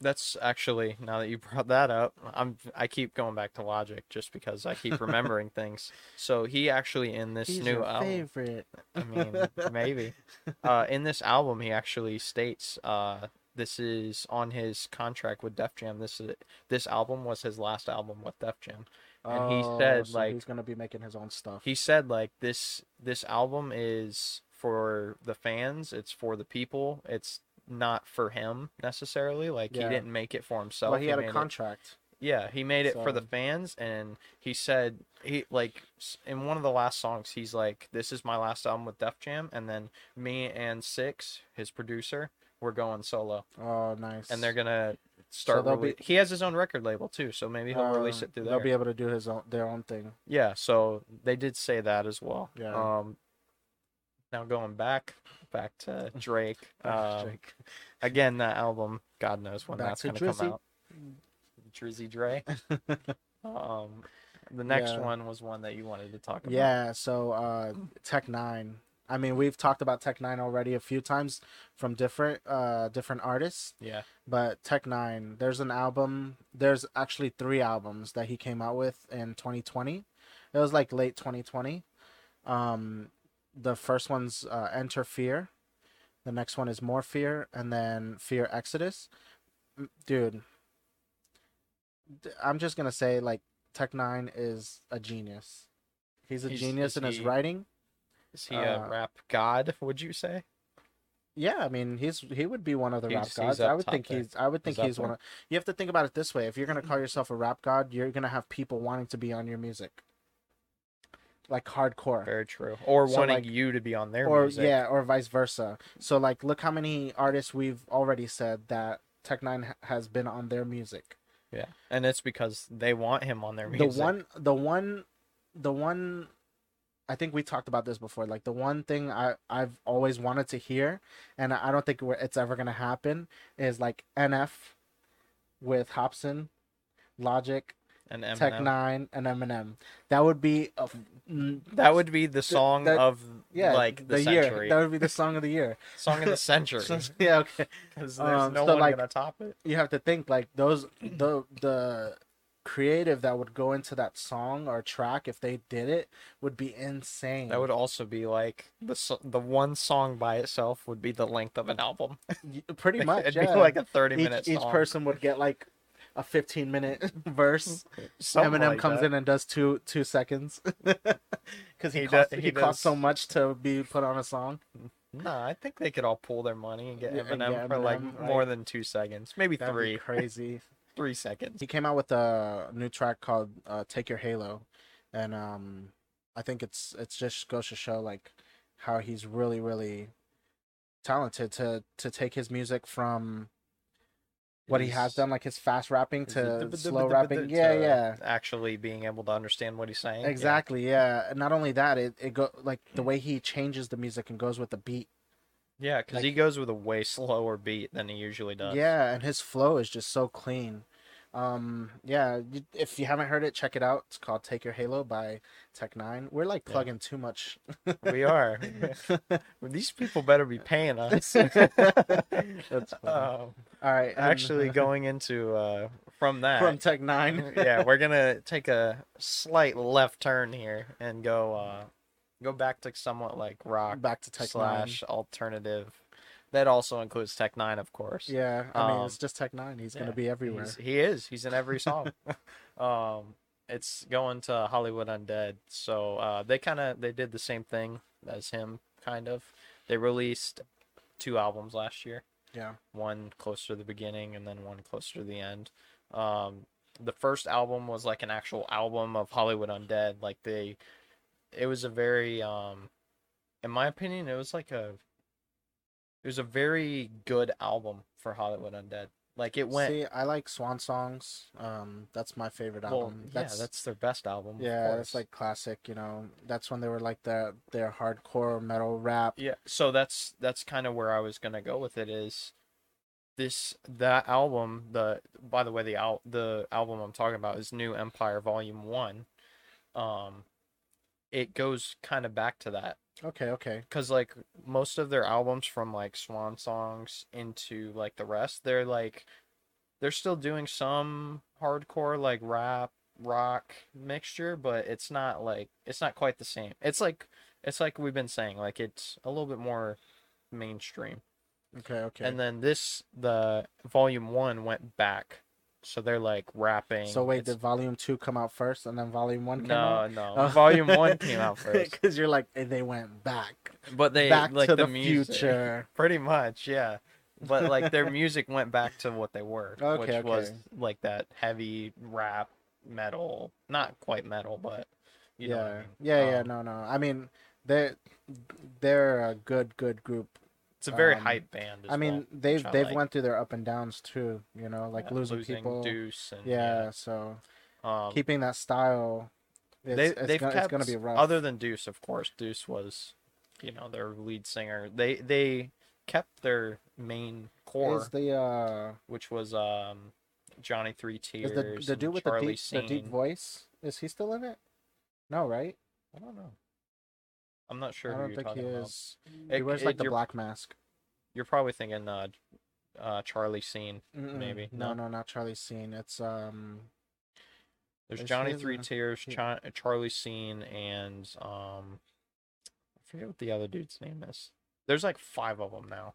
that's actually now that you brought that up, I'm I keep going back to Logic just because I keep remembering things. So he actually in this He's new album. favorite. I mean, maybe. Uh, in this album, he actually states uh, this is on his contract with Def Jam. This is this album was his last album with Def Jam. And he said, Oh, so like- he's gonna be making his own stuff. He said like this this album is for the fans. It's for the people. It's not for him necessarily. Like Yeah. he didn't make it for himself. well, he had made a it- contract. yeah, he made it for the fans, and he said he like in one of the last songs, he's like, "This is my last album with Def Jam," and then me and 6ix, his producer, we're going solo, Oh, nice. and they're gonna start. they'll rele- be- He has his own record label too, so maybe he'll release Uh, it through there. They'll there. be able to do his own their own thing. Yeah, so they did say that as well. Yeah. Um, now going back back to Drake. Um, Drake. again, that album, God knows when Back that's to gonna come out. Drizzy Dre. Um, the next Yeah. one was one that you wanted to talk about. Yeah, so uh Tech N9ne. I mean, we've talked about Tech N9ne already a few times from different uh different artists, Yeah. but Tech N9ne, there's an album. There's actually three albums that he came out with in 2020. It was like late 2020. Um, the first one's uh, Enterfear. The next one is More Fear, and then Fear Exodus. Dude, I'm just gonna say like Tech N9ne is a genius. He's a He's- genius in his writing. Is he a Uh, rap god? Would you say? Yeah, I mean he's he would be one of the rap He's- he's gods. I would think there. he's I would think He's he's one of you have to think about it this way. If you're gonna call yourself a rap god, you're gonna have people wanting to be on your music. Like hardcore. Very true. Or So, wanting like- you to be on their or music. yeah, or vice versa. So like look how many artists we've already said that Tech N9ne has been on their music. Yeah. And it's because they want him on their music. The one the one the one I think we talked about this before. Like the one thing I I've always wanted to hear, and I don't think it's ever gonna happen, is like NF with Hopsin, Logic, and Eminem. Tech N9ne, and Eminem. That would be a mm, That would be the song that- of yeah like the, year. century. That would be the song of the year. Song of the century. yeah, okay. Because there's Um, no so, one like- gonna top it. you have to think like those the the creative that would go into that song or track if they did it would be insane. That would also be like the so- the one song by itself would be the length of an album. Pretty much. It'd yeah. be like a thirty each, minute Song. each person would get like a 15 minute verse. Something Eminem like comes that. in and does two two seconds because he He costs does- he, so much to be put on a song. No, I think they could all pull their money and get Yeah, and Eminem get for like Eminem, more right. than two seconds, maybe That'd three, be crazy. three seconds. he came out with a new track called uh, "Take Your Halo," and um, I think it's it's just goes to show like how he's really really talented to to take his music from what he has done, like his fast rapping to slow rapping. Yeah, yeah. Actually being able to understand what he's saying. Exactly, yeah. And not only that, it, it go like the way he changes the music and goes with the beat. Yeah, because Like- he goes with a way slower beat than he usually does. Yeah, and his flow is just so clean. Um, yeah, if you haven't heard it, check it out. It's called "Take Your Halo" by Tech N9ne. We're like Yeah. plugging too much. we are. These people better be paying us. That's funny. Um, All right, actually, going into uh, from that, from Tech N9ne. yeah, we're gonna take a slight left turn here and go uh, go back to somewhat like rock back to Tech slash alternative. That also includes Tech N9ne, of course. Yeah, I mean Um, it's just Tech N9ne. He's yeah, gonna be everywhere. He is. He's in every song. um, it's going to Hollywood Undead. So uh, they kind of they did the same thing as him, kind of. They released two albums last year. Yeah. One closer to the beginning, and then one closer to the end. Um, the first album was like an actual album of Hollywood Undead. Like they, it was a very, um, in my opinion, it was like a, it was a very good album for Hollywood Undead. Like it went. See, I like Swan Songs. Um, that's my favorite Well, album. yeah, that's their best album. yeah, it's like classic. You know, that's when they were like their their hardcore metal rap. yeah. So that's that's kind of where I was gonna go with it. Is this that album? The by the way, the al- the album I'm talking about is New Empire Volume One. Um, it goes kind of back to that Okay, okay. because like most of their albums from like Swan Songs into like the rest, they're like they're still doing some hardcore like rap rock mixture, but it's not like it's not quite the same. It's like it's like we've been saying, like it's a little bit more mainstream. Okay, okay. And then this the volume one went back. So they're like rapping. so wait, It's- did Volume Two come out first, and then Volume One came out? no, no. Oh. Volume one came out first. Because you're like they went back, But they back like to the, the, music. future. Pretty much, yeah. But like their music went back to what they were, which Okay, was like that heavy rap metal, not quite metal, but you yeah, I mean. yeah, yeah. Um, No, no. I mean, they they're a good, good group. It's a very um, hype band. As I mean, well, they've I they've like. went through their up and downs too. You know, like Yeah, losing, people. Deuce, and yeah, so. Um, keeping that style. It's, they it's, they've gonna, kept it's gonna be rough. other than Deuce, of course. Deuce was, you know, their lead singer. They they kept their main core, is the uh which was um Johnny Three Tears, is the the dude with the deep the deep voice? Is he still in it? No, right? I don't know. I'm not sure I don't you're think he talking about. is. It- he wears it- like the black mask. You're probably thinking uh, uh, Charlie Scene. Mm-mm. maybe, No, no? no, not Charlie Scene. It's um. There's Johnny Three the- Tears, he- Charlie Scene, and um, I forget what the other dude's name is. There's like five of them now.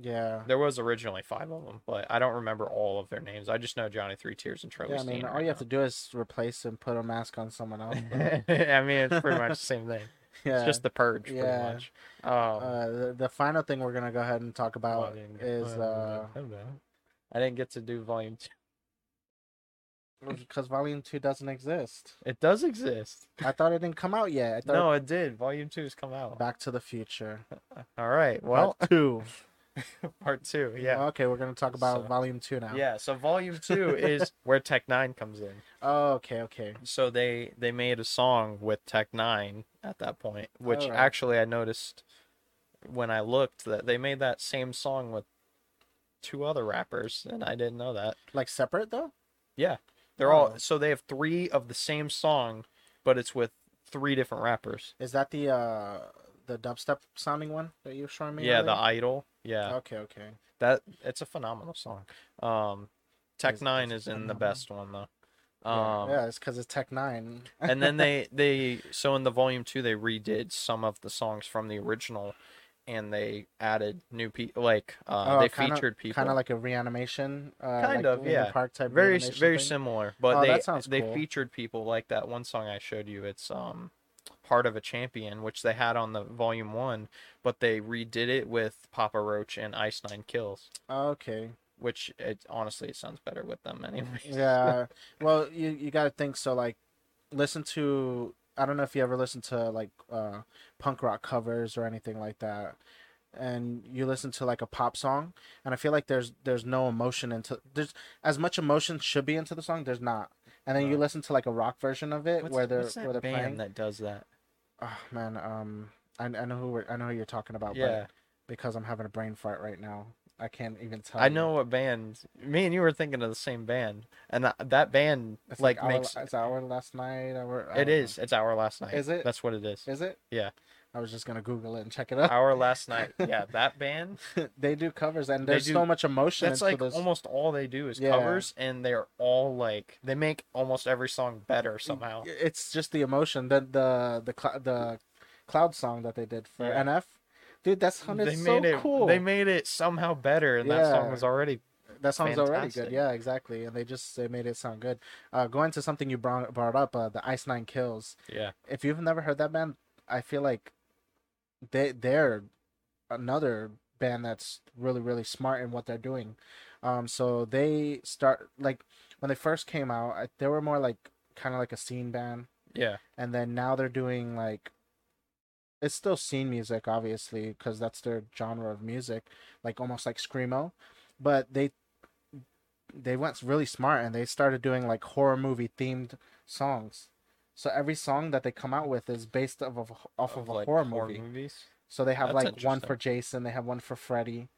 Yeah. There was originally five of them, but I don't remember all of their names. I just know Johnny Three Tears and Charlie Yeah, I mean, Scene. all right you have to do is replace and put a mask on someone else. but- I mean, it's pretty much the same thing. Yeah. It's just the purge, pretty Yeah. much. Um, uh, the, the final thing we're gonna go ahead and talk about is uh I didn't get to do volume two. because Volume Two doesn't exist. It does exist. I thought it didn't come out yet. No, it did. Volume two has come out. Back to the Future. All right. Well, Part two. part two. Yeah. Okay, we're gonna talk about So- Volume Two now. Yeah. So volume two is where Tech N9ne comes in. Oh, okay, okay. So they they made a song with Tech N9ne at that point, which Alright. actually I noticed when I looked that they made that same song with two other rappers, and I didn't know that. Like separate though. Yeah, they're all Oh. so they have three of the same song, but it's with three different rappers. Is that the uh the dubstep sounding one that you were showing me? yeah, the? Idol. Yeah, Okay, okay. that it's a phenomenal song. Um, Tech Is- Nine is is in the best one though. Yeah, Um, yeah, it's because it's Tech N9ne. and then they they so in the volume two they redid some of the songs from the original, and they added new people like uh, Oh, they kinda- featured people kind of like a reanimation. Uh, Kind like of, yeah. Park type. very very thing. similar, but Oh, they they cool. featured people like that one song I showed you. It's um Heart of a Champion, which they had on the volume one, but they redid it with Papa Roach and Ice Nine Kills, Okay. which it honestly it sounds better with them anyway. Yeah. well, you you got to think so. Like, listen to. I don't know if you ever listen to like uh, punk rock covers or anything like that, and you listen to like a pop song, and I feel like there's there's no emotion into there's as much emotion should be into the song. There's not, and then you listen to like a rock version of it What's, where they're where they're band playing. that does that? Oh man, um, I, I know who we're, I know who you're talking about. Yeah, But because I'm having a brain fart right now, I can't even tell. I you. know what band. Me and you were thinking of the same band, and that, that band It's like, our, makes it's our last night. Our, I know. It's our last night. Is it? That's what it is. Is it? Yeah. I was just gonna Google it and check it out. Our last night. Yeah, that band. they do covers, and there's do- so much emotion. That's like this. almost all they do is Yeah. covers, and they're all like they make almost every song better somehow. It's just the emotion. The the the cl- the cloud song that they did for Yeah. NF, dude, that sounded They so made it. cool. They made it somehow better, and that song was already that song's already good. Yeah, exactly. And they just they made it sound good. Uh, going to something you brought brought up, uh, the Ice Nine Kills. yeah. If you've never heard that band, I feel like they they're another band that's really really smart in what they're doing. Um, so they start like when they first came out, I, they were more like kind of like a scene band. Yeah. and then now they're doing like it's still scene music obviously because that's their genre of music like almost like screamo but they they went really smart and they started doing like horror movie themed songs so every song that they come out with is based off of off of, a like horror movie movies. so they have That's like one for jason they have one for freddy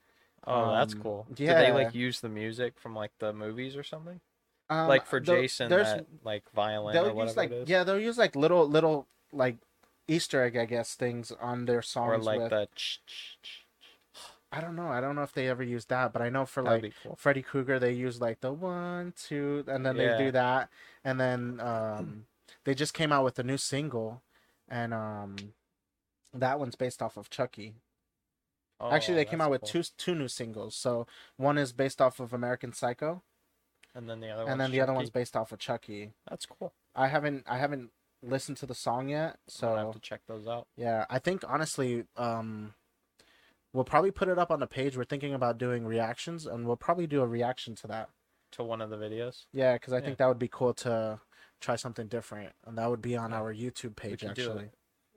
Oh, that's Um, cool. Did they like use the music from like the movies or something? um, like for the- Jason, there's that like violin they'll or use whatever like it is, yeah they'll use like little little like easter egg i guess things on their songs or like with, the. ch- ch- ch- I don't know. I don't know if they ever used that, but I know for That'd like cool. Freddy Krueger, they use like the one, two, and then they do that, and then um, they just came out with a new single, and um, that one's based off of Chucky. Actually, Oh, they came out with two two new singles. So one is based off of American Psycho, and then the other and one's then the other one's based off of Chucky. That's cool. I haven't I haven't listened to the song yet, So I have to check those out. yeah, I think honestly, um, we'll probably put it up on the page. We're thinking about doing reactions, and we'll probably do a reaction to that. To one of the videos. Yeah, because I Yeah. think that would be cool to try something different, and that would be on Yeah. our YouTube page it. actually.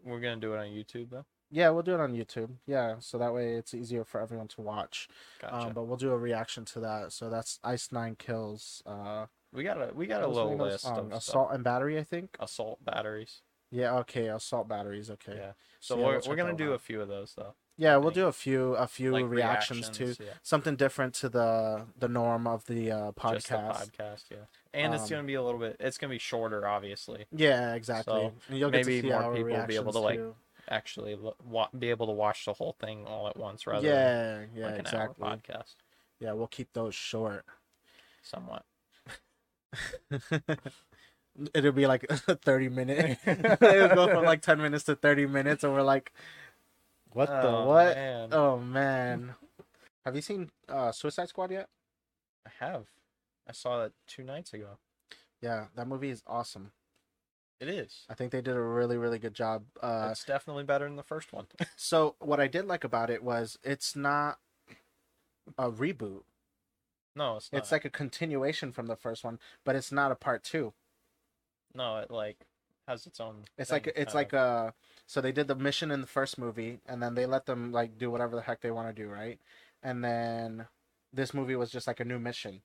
We're gonna do it on YouTube though. Yeah, we'll do it on YouTube. Yeah, so that way it's easier for everyone to watch. Gotcha. Um, but we'll do a reaction to that. So that's Ice Nine Kills. Uh, we got a we got a what was the little list song? of stuff. assault and battery. I think. assault batteries. Yeah. Okay. Assault batteries. Okay. Yeah. Yeah. So yeah, we're, we'll we're gonna do one a few of those though. We'll do a few a few Like reactions, reactions, Yeah. Something different to the the norm of the uh, podcast. Just the podcast, yeah. And it's Um, gonna be a little bit. It's gonna be shorter, obviously. Yeah, exactly. So, you'll get maybe to see more people will be able to, like, too. Actually, lo- wa- be able to watch the whole thing all at once rather Yeah. than Yeah. like an exactly. podcast. Yeah, we'll keep those short. Somewhat. It'll be like a 30 minute. It'll go from like 10 minutes to 30 minutes, and we're like, what the Oh, what? Man. Oh, man. Have you seen uh, Suicide Squad yet? I have. I saw that two nights ago. Yeah, that movie is awesome. It is. I think they did a really, really good job. Uh, it's definitely better than the first one. so, what I did like about it was it's not a reboot, no, it's not. it's like a continuation from the first one, but it's not a part two. no, it like has its own. It's thing, like it's like of. uh so they did the mission in the first movie and then they let them like do whatever the heck they want to do, right? And then this movie was just like a new mission.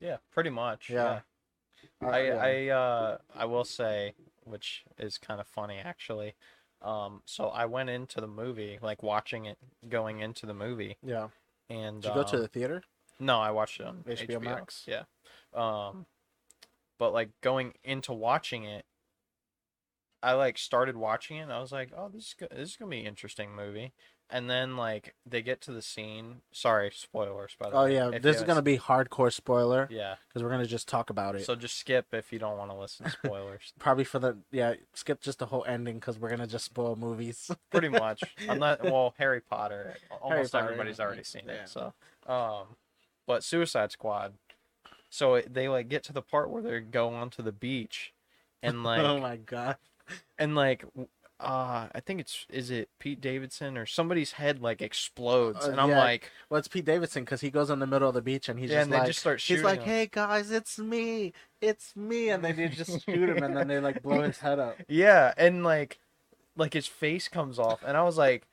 yeah, pretty much. Yeah. Yeah. Uh, I yeah. I uh I will say, which is kind of funny actually. Um, so I went into the movie, like watching it, going into the movie, yeah. and Did you go to um, the theater? No, I watched it on HBO HBO, Max? Yeah. Um but like going into watching it I like started watching it and I was like, "Oh, this is go- this is going to be an interesting movie." And then like they get to the scene. Sorry, spoilers by the Oh way. yeah, this is gonna be hardcore spoiler Yeah. because we're gonna just talk about it. So just skip if you don't want to listen to spoilers. Probably for the yeah, skip just the whole ending because we're gonna just spoil movies. Pretty much. Unless well, Harry Potter, almost Potter, everybody's yeah. already seen Yeah. it. So, um but Suicide Squad. So it, they like get to the part where they go onto the beach and like oh my god. And like uh I think it's is it Pete Davidson or somebody's head like explodes Uh, and I'm yeah. like Well, it's Pete Davidson because he goes in the middle of the beach and he's yeah just and they like, just start shooting he's like, him. "Hey guys, it's me, it's me," and then they just shoot him and then they like blow his head up. Yeah, and like like his face comes off and I was like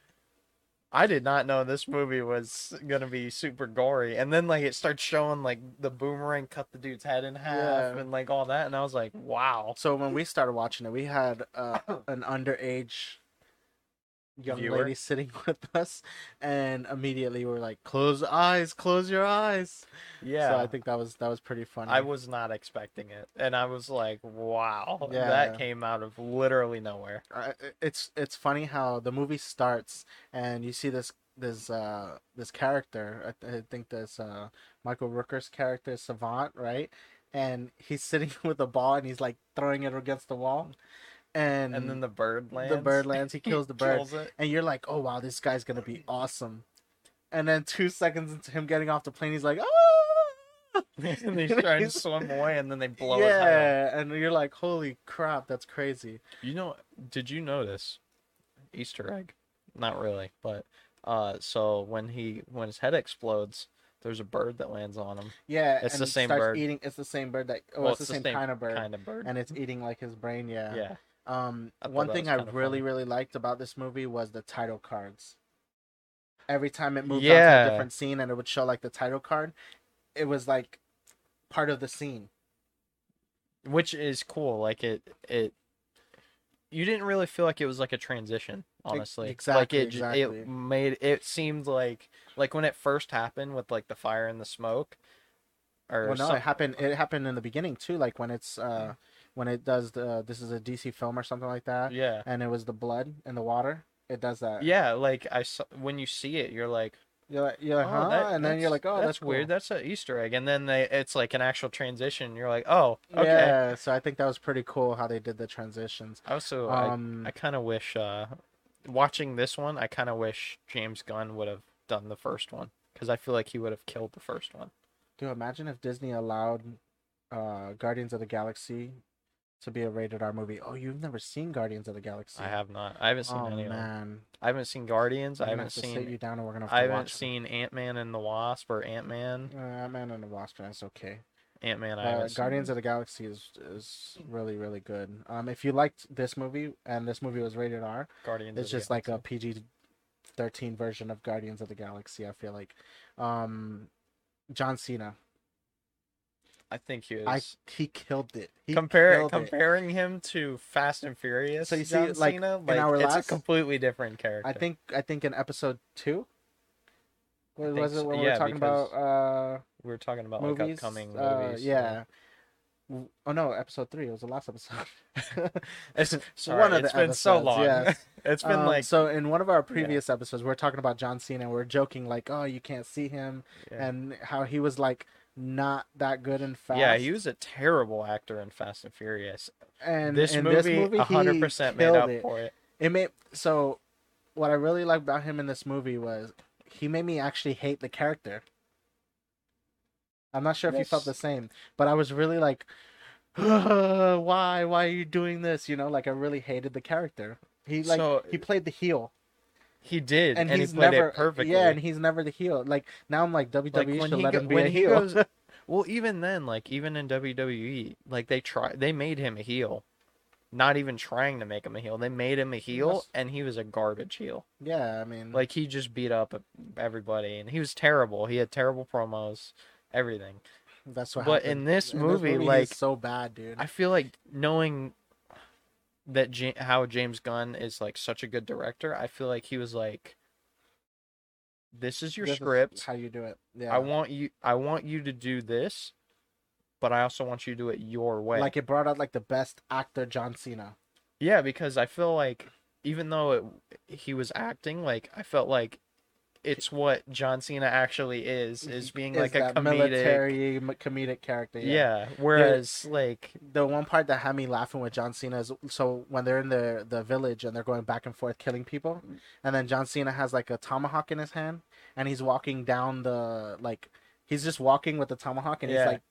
I did not know this movie was gonna be super gory, and then like it starts showing like the boomerang cut the dude's head in half Yeah. and like all that, and I was like, "Wow!" So when we started watching it, we had uh, an underage young Viewer? lady sitting with us, and immediately we are like, "Close your eyes, close your eyes." Yeah, So I think that was that was pretty funny. I was not expecting it, and I was like, "Wow!" Yeah. That came out of literally nowhere. It's it's funny how the movie starts and you see this this uh this character I, I think this uh Michael Rooker's character Savant right and he's sitting with a ball and he's like throwing it against the wall and And then the bird lands. the bird lands he kills the bird kills and you're like oh wow this guy's gonna be awesome and then two seconds into him getting off the plane he's like oh. and he's trying to swim away, and then they blow yeah and you're like holy crap that's crazy You know, did you notice Easter egg? Not really, but uh so when he when his head explodes, there's a bird that lands on him. Yeah, It's and the same bird. Eating, it's the same bird that. Oh, Well, it's, the same, kind of bird, Kind of bird. and it's eating like his brain. Yeah. yeah. Um, one thing I really funny. really liked about this movie was the title cards. Every time it moved on to a different scene and it would show like the title card, it was like part of the scene. Which is cool. Like it it you didn't really feel like it was like a transition, honestly. exactly, Like it exactly. it made it seemed like like when it first happened with like the fire and the smoke. Or well, no, some- it happened. It happened in the beginning too, like when it's uh when it does the this is a DC film or something like that, yeah. and it was the blood in the water. It does that. Yeah, like I saw when you see it, you're like, You're like, you're like, Oh, huh? that- and then you're like, oh, that's, weird. cool. That's an Easter egg, and then they it's like an actual transition. You're like, oh, okay. Yeah, so I think that was pretty cool how they did the transitions. Also, Um, I I kind of wish uh, watching this one, I kind of wish James Gunn would have done the first one because I feel like he would have killed the first one. dude, imagine if Disney allowed uh, Guardians of the Galaxy to be a rated R movie. Oh, you've never seen Guardians of the Galaxy? I have not. I haven't seen Oh any of them. man, I haven't seen Guardians. I haven't sit you seen. down and we're gonna. Have I haven't seen Ant Man and the Wasp or Ant Man. Uh, Man and the Wasp. That's okay. Ant Man. I Uh, Guardians seen. of the Galaxy is is really really good. Um, if you liked this movie and this movie was rated R, Guardians. it's just like a PG thirteen version of Guardians of the Galaxy. I feel like, um, John Cena. I think he I he killed it. He Compare killed it. comparing him to Fast and Furious. So you see, John like, Cena, in like our it's last- a completely different character. I think I think in episode two. What was it so- when we yeah, were talking about uh we were talking about movies? like upcoming uh, movies. yeah. Oh no, episode three. It was the last episode. It's sorry, One of it's the been so long. yes. it's been Um, like so in one of our previous episodes, we are talking about John Cena. and We are joking like, oh, you can't see him, yeah. and how he was like not that good in Fast. yeah, he was a terrible actor in Fast and Furious. And this in movie, this movie, a 100% made up it. for it. It made so. What I really liked about him in this movie was he made me actually hate the character. I'm not sure if you felt the same, but I was really like, why, why are you doing this? You know, like I really hated the character. He like So- he played the heel, He did, and, and, he's he played never it perfectly. Yeah, and he's never the heel. Like now, I'm like WWE like when should he let go- him be a he heel. goes, well, even then, like even in WWE, like they try, they made him a heel, not even trying to make him a heel. They made him a heel, Yes. and he was a garbage heel. yeah, I mean, Like he just beat up everybody, and he was terrible. He had terrible promos, everything. that's what. but happened. in this movie, like- so bad, dude. I feel like knowing that ja- how James Gunn is like such a good director, I feel like he was like, "This is your This is script. how you do it. Yeah, I want you. I want you to do this, but I also want you to do it your way." like it brought out like the best actor, John Cena. yeah, because I feel like even though it, he was acting, like I felt like it's what John Cena actually is, is being Is like a comedic. military comedic character. Yeah. Whereas like The one part that had me laughing with John Cena is so when they're in the the village and they're going back and forth killing people, and then John Cena has like a tomahawk in his hand and he's walking down the like he's just walking with the tomahawk and Yeah. he's like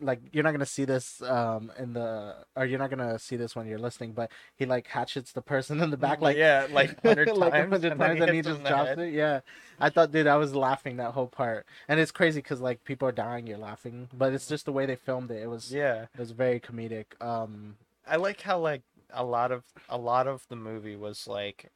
like you're not gonna see this um in the or you're not gonna see this when you're listening, but he like hatchets the person in the back like yeah, like hundred like times, hundred and times, and he just drops head. it. Yeah, I thought, dude, I was laughing that whole part, and it's crazy because like people are dying, you're laughing, but it's just the way they filmed it. It was Yeah, it was very comedic. Um, I like how like a lot of a lot of the movie was like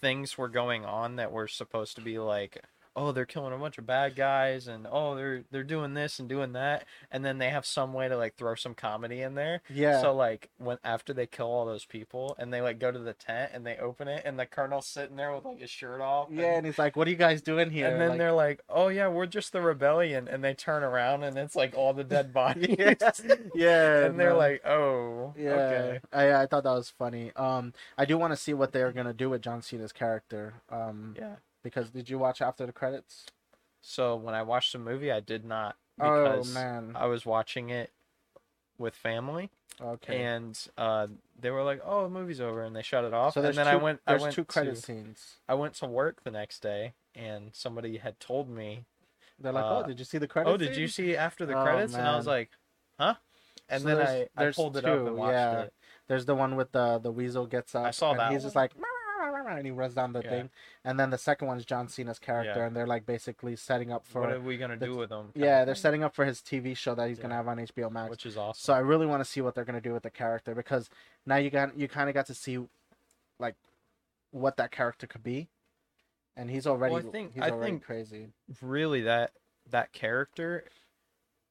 things were going on that were supposed to be like oh they're killing a bunch of bad guys and oh they're they're doing this and doing that and then they have some way to like throw some comedy in there. Yeah, so like when after they kill all those people and they like go to the tent and they open it and the colonel's sitting there with like his shirt off yeah, and, and he's like, "What are you guys doing here?" and then Like, they're like oh yeah we're just the rebellion and they turn around and it's like all the dead bodies. Yeah, yeah, and they're like oh Yeah, okay. I I thought that was funny. Um, I do want to see what they're gonna do with John Cena's character. Um, yeah because did you watch after the credits? So when I watched the movie, I did not Oh because man, I was watching it with family, okay. and uh, they were like, "Oh, the movie's over," and they shut it off. so and then two, I went. I There's went two credit to, scenes. I went to work the next day, and somebody had told me, They're like, uh, "Oh, did you see the credits?" "Oh, did you see after the Oh, credits?" And I was like, "Huh?" And So then I, I pulled it up and watched yeah. it. There's the one with the the weasel gets up. I saw and that He's just one. And he runs down the Yeah. thing. And then the second one is John Cena's character, Yeah. and they're like basically setting up for. what are we gonna the- do with them? yeah, they're setting up for his TV show that he's gonna have on HBO Max. which is awesome. So I really want to see what they're gonna do with the character because now you got you kind of got to see, like, what that character could be, and he's already Well, I think- he's I already think- crazy. really that that character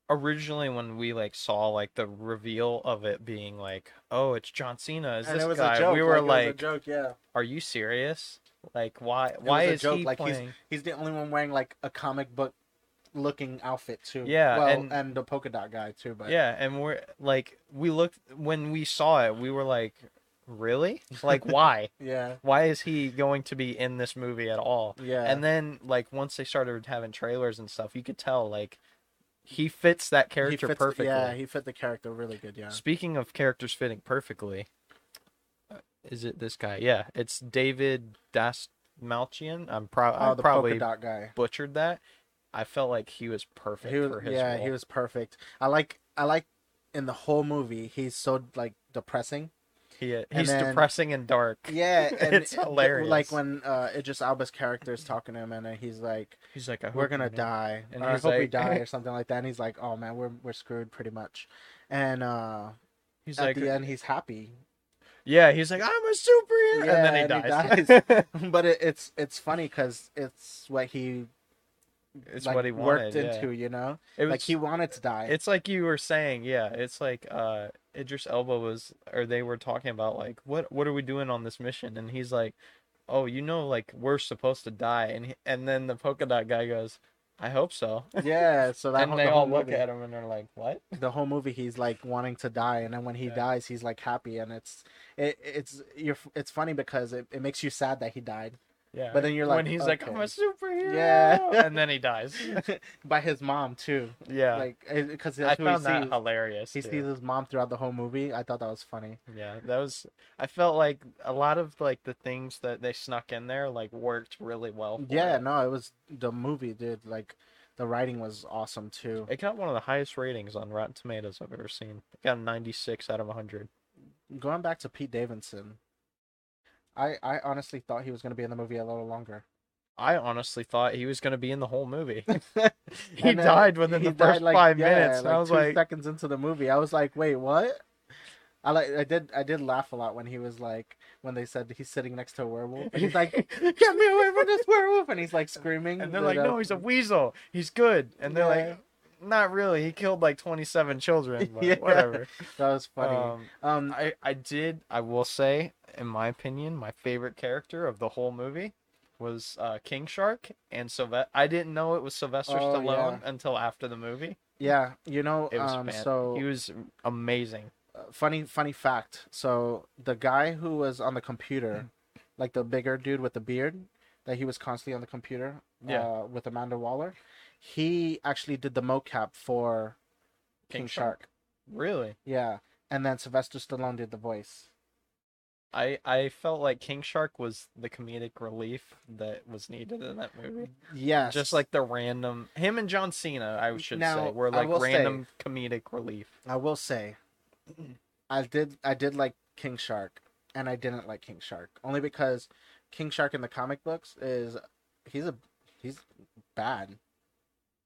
originally when we like saw like the reveal of it being like oh it's john cena is And this it was guy a joke. we were like, it like joke, yeah. are you serious like why why was a is joke, he like, he's- playing He's the only one wearing like a comic book looking outfit too. Yeah, well, and- and, the polka dot guy too. But yeah and we're like we looked when we saw it we were like really like why yeah, why is he going to be in this movie at all yeah. and then like once they started having trailers and stuff you could tell like he fits that character fits, perfectly Yeah, he fit the character really good. Yeah. Speaking of characters fitting perfectly, uh, is it this guy? Yeah, it's David Dastmalchian. I'm pro- Oh, I the probably dot guy. butchered that. I felt like he was perfect He was, for his yeah, role. he was perfect. I like, I like, in the whole movie, he's so like depressing. He, uh, he's then- depressing and dark. Yeah, and It's th- hilarious. Like when uh, Idris Elba's character is talking to him, and he's like, He's like, "We're gonna die," And or "I he's hope we like- die," or something like that. And he's like, "Oh man, we're we're screwed pretty much." And uh, He's at like, the end, he's happy. yeah, he's like, I'm a superhero, Yeah, and then he and he dies. but it, it's it's funny because it's what he it's like, what he worked wanted. yeah. into, you know. It was, like he wanted to die. It's like you were saying, yeah. It's like uh Idris Elba was, or they were talking about mm-hmm. like, what what are we doing on this mission? And he's like, oh, you know, like we're supposed to die. And he, and then the polka dot guy goes, I hope so. yeah, so that and whole, they the all look movie, at him and they're like, what? the whole movie he's like wanting to die, and then when he Yeah. dies, he's like happy, and it's it it's you're it's funny because it, it makes you sad that he died Yeah. But then you're like, when he's like. I'm a superhero. Yeah. and then he dies. by his mom too. Yeah. Like because I that's who found he that sees. hilarious. He too. sees his mom throughout the whole movie. I thought that was funny. Yeah, that was. I felt like a lot of like the things that they snuck in there like worked really well. Yeah, it. no, it was the movie, dude. Like the writing was awesome too. It got one of the highest ratings on Rotten Tomatoes I've ever seen. It got a 96 out of 100. Going back to Pete Davidson, I I honestly thought he was gonna be in the movie a little longer. I honestly thought he was going to be in the whole movie. he died within he the first like, five yeah, minutes. and I was like, seconds into the movie, I was like, wait, what? I like I did I did laugh a lot when he was like when they said he's sitting next to a werewolf and he's like get me away from this werewolf and he's like screaming and they're like, no, he's a weasel. He's good. And they're Yeah. like, not really. He killed like 27 children. But Yeah. whatever. that was funny. Um, Um, I, I did, I will say, in my opinion, my favorite character of the whole movie was uh, King Shark and Sylvester. I didn't know it was Sylvester Oh, Stallone until after the movie. yeah, you know, It was um, so he was amazing. uh, funny funny fact. So the guy who was on the computer, like the bigger dude with the beard, that he was constantly on the computer, Yeah. uh, with Amanda Waller, he actually did the mocap for King, King Shark. Really? Yeah, and then Sylvester Stallone did the voice. I I felt like King Shark was the comedic relief that was needed in that movie. Yes. Just like the random him and John Cena, I should Now, say, were like will say- random comedic relief. I will say, I did I did like King Shark, and I didn't like King Shark only because King Shark in the comic books is he's a he's bad.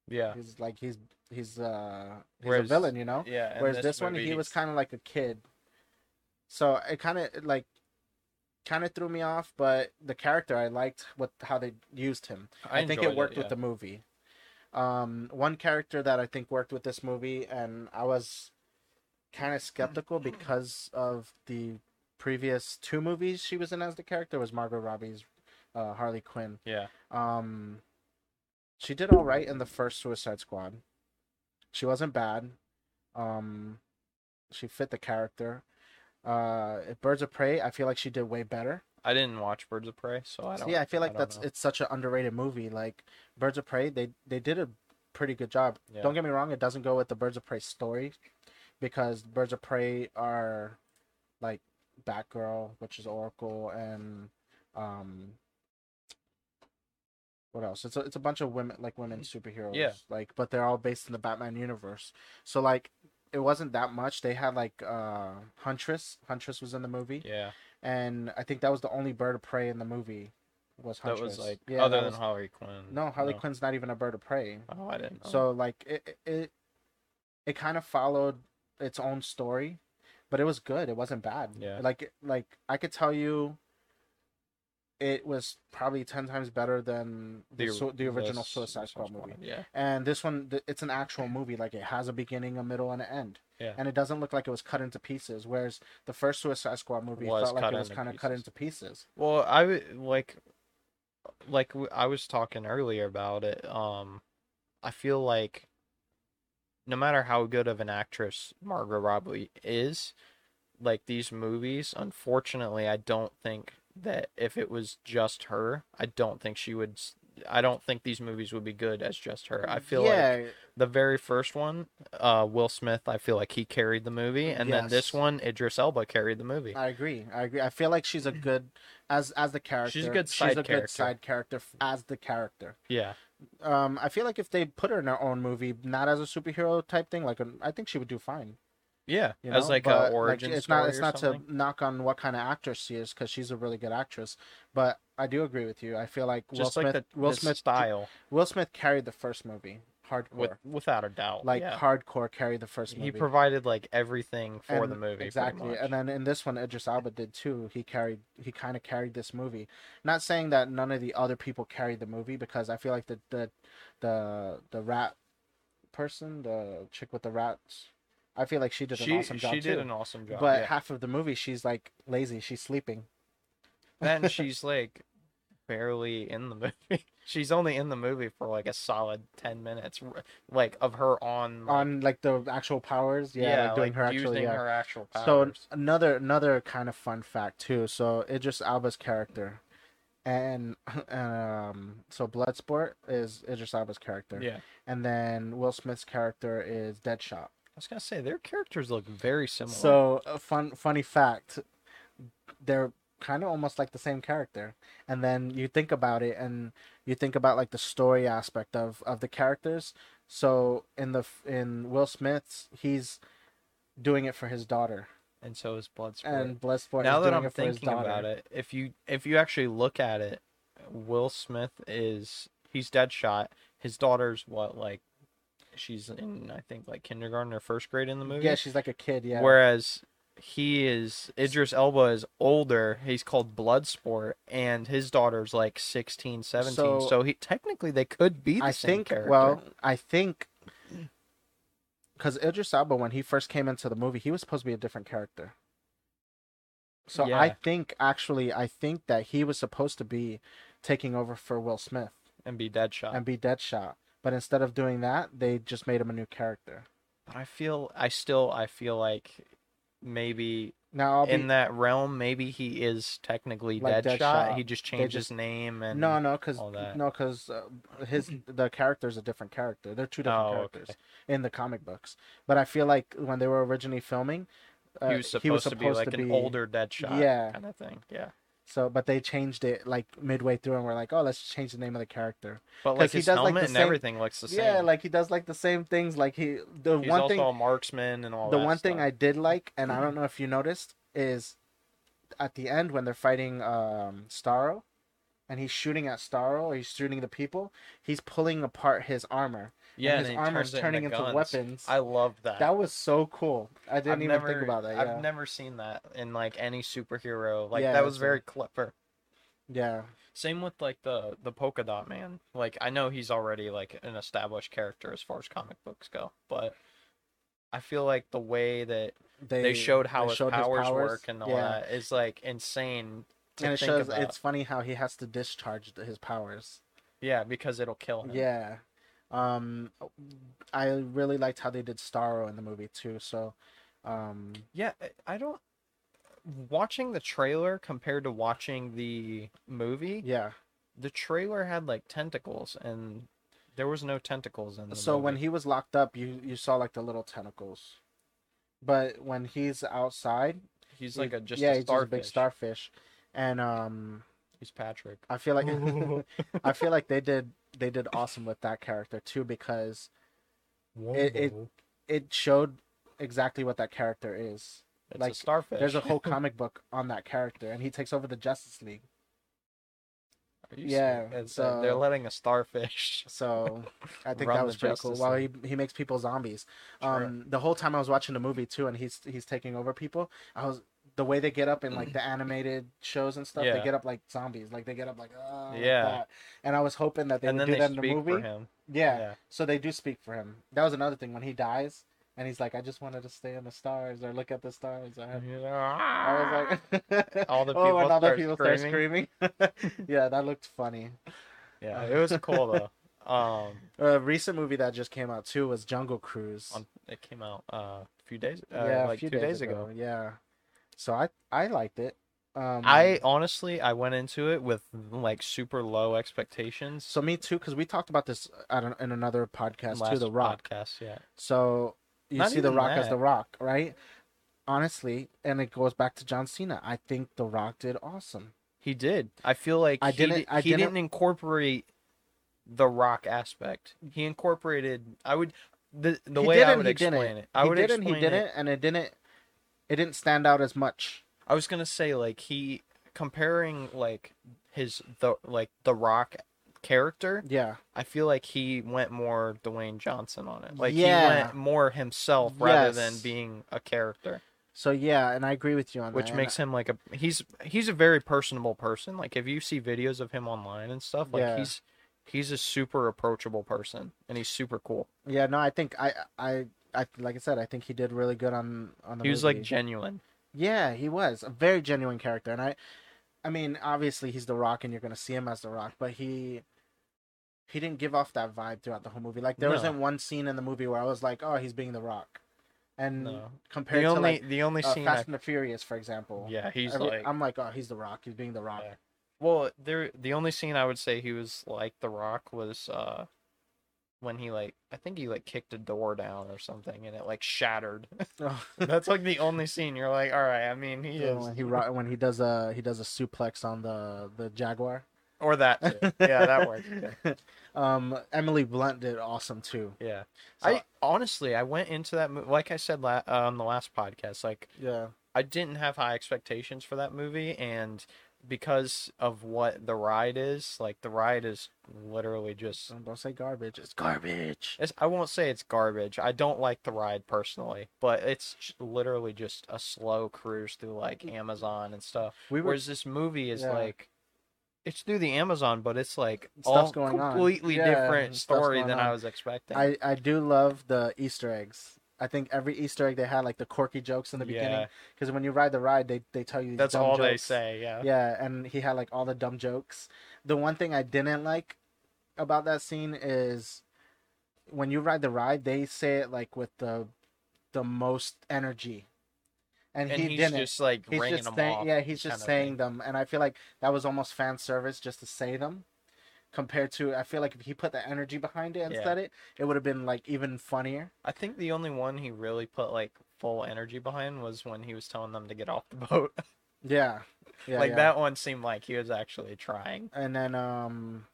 Yeah. He's like he's he's uh he's Whereas- a villain, you know. Yeah. Whereas this, one he was kind of like a kid. So it kind of like kind of threw me off, but the character I liked what how they used him. I, think it worked with yeah. the movie. Um, one character that I think worked with this movie, and I was kind of skeptical because of the previous two movies she was in as the character was Margot Robbie's uh, Harley Quinn. Yeah. Um, she did all right in the first Suicide Squad. She wasn't bad. Um, she fit the character. Uh, Birds of Prey, I feel like she did way better. I didn't watch Birds of Prey, so I don't. yeah, I feel like don't that's know. it's such an underrated movie. Like Birds of Prey, they they did a pretty good job. Yeah. Don't get me wrong, it doesn't go with the Birds of Prey story because Birds of Prey are like Batgirl, which is Oracle, and um, what else? It's a, it's a bunch of women like women superheroes. Yeah. Like, but they're all based in the Batman universe. So like, it wasn't that much. They had like uh Huntress. Huntress was in the movie Yeah, and I think that was the only bird of prey in the movie. Was that Huntress? was like yeah, other than was- Harley Quinn. no Harley Quinn's not even a bird of prey. Oh, I didn't. Know. So like it it it, it kind of followed its own story, but it was good. It wasn't bad. Yeah. Like like I could tell you. It was probably ten times better than the, the, the original Suicide Squad movie. Yeah, And this one, it's an actual movie. Like it has a beginning, a middle, and an end. Yeah. And it doesn't look like it was cut into pieces. Whereas the first Suicide Squad movie Was felt like it was kind of cut into pieces. Well, I like, like I was talking earlier about it. Um, I feel like no matter how good of an actress Margot Robbie is, like these movies, unfortunately, I don't think that if it was just her, I don't think she would. I don't think these movies would be good as just her. I feel like the very first one, uh, Will Smith, I feel like he carried the movie, and then this one, Idris Elba carried the movie. I agree. I agree. I feel like she's a good as as the character. good She's a character. good side character as the character. Yeah, Um, I feel like if they put her in her own movie, not as a superhero type thing, like a, I think she would do fine. Yeah, You know? as like But, a origin it's story not. It's not something. to knock on what kind of actress she is because she's a really good actress. But I do agree with you. I feel like Will just Smith. like the, Will the Smith. style, Will Smith carried the first movie, hardcore. with without a doubt. like yeah. hardcore carried the first movie. he provided like everything for And- the movie. exactly and then in this one idris elba did too he carried he kind of carried this movie not saying that none of the other people carried the movie because i feel like the the the, the rat person the chick with the rats i feel like she did an she awesome job she too did an awesome job. but yeah. half of the movie she's like lazy she's sleeping then she's like barely in the movie. She's only in the movie for like a solid ten minutes, like of her on like, on like the actual powers yeah, like doing like, her actual yeah her actual powers. So another another kind of fun fact too. So Idris Elba's character, and um, so Bloodsport is Idris Elba's character, yeah, and then Will Smith's character is Deadshot. I was gonna say their characters look very similar. So a fun funny fact, they're kind of almost like the same character, and then you think about it, and you think about like the story aspect of of the characters. So in the in Will Smith's, he's doing it for his daughter, and so is Bloodsport. and Bloodsport now is that doing I'm thinking about it, if you if you actually look at it, Will Smith is he's Deadshot. His daughter's what like she's in I think like kindergarten or first grade in the movie. Yeah, she's like a kid. Yeah. Whereas he is Idris Elba is older. He's called Bloodsport, and his daughter's like 16, 17. So, So- he technically they could be the I same think. character. Well, I think because Idris Elba, when he first came into the movie, he was supposed to be a different character. So I think actually, I think that he was supposed to be taking over for Will Smith and be Deadshot. and be Deadshot, but instead of doing that, they just made him a new character. But I feel I still I feel like maybe Now be in that realm maybe he is technically Like Deadshot. Deadshot. He just changed just- his name and no, no, because no, because uh, his the character is a different character. They're two different Oh, characters okay. in the comic books. But I feel like when they were originally filming, uh, he was supposed, to be like an older Deadshot, Yeah. kind of thing. Yeah, So, but they changed it like midway through, and we're like, oh, let's change the name of the character. But like he his does, like, the and same- everything looks the same. Yeah, like he does like the same things. Like he, the he's one also thing, a marksman and all the one thing. I did like, and I don't know if you noticed, is at the end when they're fighting um Starro, and he's shooting at Starro, or he's shooting the people. He's pulling apart his armor. Yeah, his and armor's turning into, into weapons. I love that. That was so cool. I didn't I've even never, think about that. Yeah, I've never seen that in like any superhero. Like Yeah, that was very clever. yeah, Same with like the the polka dot man. Like I know he's already like an established character as far as comic books go, but I feel like the way that they, showed how they his, showed powers work and all yeah. that is like insane. To and it shows about. it's funny how he has to discharge his powers. yeah because it'll kill him. Yeah. Um I really liked how they did Starro in the movie too. So um Yeah, I- don't. Watching the trailer compared to watching the movie, yeah. the trailer had like tentacles and there was no tentacles in the So when he was locked up, you you saw like the little tentacles. But when he's outside, he's he- like a just yeah, a he's just a big starfish. And um He's Patrick. I feel like I feel like they did they did awesome with that character too because It- it- it showed exactly what that character is. it's like, a starfish. There's a whole comic book on that character, and he takes over the Justice League. Yeah, serious? It's, uh, they're letting a starfish. So I think that was pretty cool. Justice While he he makes people zombies. Sure. Um, the whole time I was watching the movie too, and he's he's taking over people. I was the way they get up in like the animated shows and stuff. They get up like zombies. Like they get up like uh, Yeah. that. And I was hoping that they and would do they that in the movie. Yeah. Yeah. So they do speak for him. That was another thing when he dies. And he's like, I just wanted to stay in the stars or look at the stars. I, like, I was like, All the oh, people and all the start people start screaming. yeah, that looked funny. yeah, it was cool though. Um, A recent movie that just came out too was Jungle Cruise. on, it came out uh, a few days, uh, yeah, like a few two days, ago. Yeah. So I I liked it. Um, I honestly, I went into it with like super low expectations. so me too because we talked about this at an, in another podcast too. The Rock. podcast, yeah. So you Not see The Rock as. The Rock, right? Honestly, and it goes back to John Cena. I think The Rock did awesome. He did. I feel like I he, didn't- di- I he didn't- didn't incorporate the rock aspect. He incorporated. I would the the He way did I would explain didn't. it. I he would did and explain he didn't, it. and it didn't. It didn't stand out as much. I was gonna say like he comparing like his the like the rock character. Yeah. I feel like he went more Dwayne Johnson on it. Like Yeah. he went more himself rather than being a character. So yeah, and I agree with you on which that. Which makes him like a he's he's a very personable person like if you see videos of him online and stuff like Yeah. he's he's a super approachable person and he's super cool yeah, no, I think I I I like I said, I think he did really good on on the he was movie. like genuine Yeah, he was a very genuine character, and I, I mean, obviously he's the Rock, and you're gonna see him as the Rock, but he, he didn't give off that vibe throughout the whole movie. Like there No. wasn't one scene in the movie where I was like, oh, he's being the Rock, and no compared the to only like the only uh, scene Fast I, and the Furious, for example. yeah he's every- like I'm like, oh, he's the Rock. He's being the Rock. Yeah. well there the only scene i would say he was like the rock was uh when he like i think he like kicked a door down or something and it like shattered that's like the only scene you're like all right i mean he Yeah, is when he when he does a he does a suplex on the the Jaguar. or that too. yeah that works yeah. um, Emily Blunt did awesome too. Yeah. So- I honestly, I went into that movie like I said la- uh, on the last podcast. Like Yeah, I didn't have high expectations for that movie, and because of what the ride is, like the ride is literally just. don't, don't say garbage. It's garbage. It's, I won't say it's garbage. I don't like the ride personally, but it's literally just a slow cruise through like Amazon and stuff. We were Whereas this movie is Yeah. like. It's through the Amazon, but it's like Stuff's all going completely Yeah, different stuff's story than on. I was expecting. I I do love the Easter eggs. I think every Easter egg they had like the quirky jokes in the beginning Yeah. because when you ride the ride they they tell you That's all they say, yeah. Yeah, and he had like all the dumb jokes. The one thing I didn't like about that scene is when you ride the ride, they say it like with the the most energy, and, And he he's didn't. just like he's ringing just them saying, off. yeah, he's just saying them, and I feel like that was almost fan service just to say them. Compared to, I feel like if he put the energy behind it and Yeah. said it, it would have been like even funnier. I think the only one he really put like full energy behind was when he was telling them to get off the boat. Yeah. Yeah. like yeah. that one seemed like he was actually trying. And then um,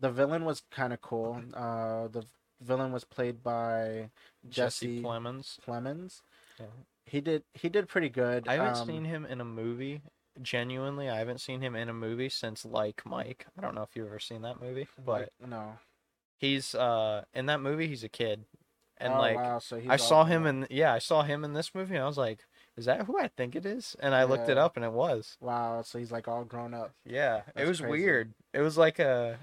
the villain was kind of cool. Uh, the villain was played by Jesse, Jesse Plemons. Plemons. Yeah. He did he did pretty good. I haven't Um, seen him in a movie. Genuinely, I haven't seen him in a movie since Like Mike. I don't know if you've ever seen that movie, but like, no. he's uh in that movie he's a kid. And oh, like wow, so I saw him in yeah, I saw him in this movie and I was like, is that who I think it is? And I looked it up and it was. Wow, so he's like all grown up. Yeah, it was crazy. weird. It was like a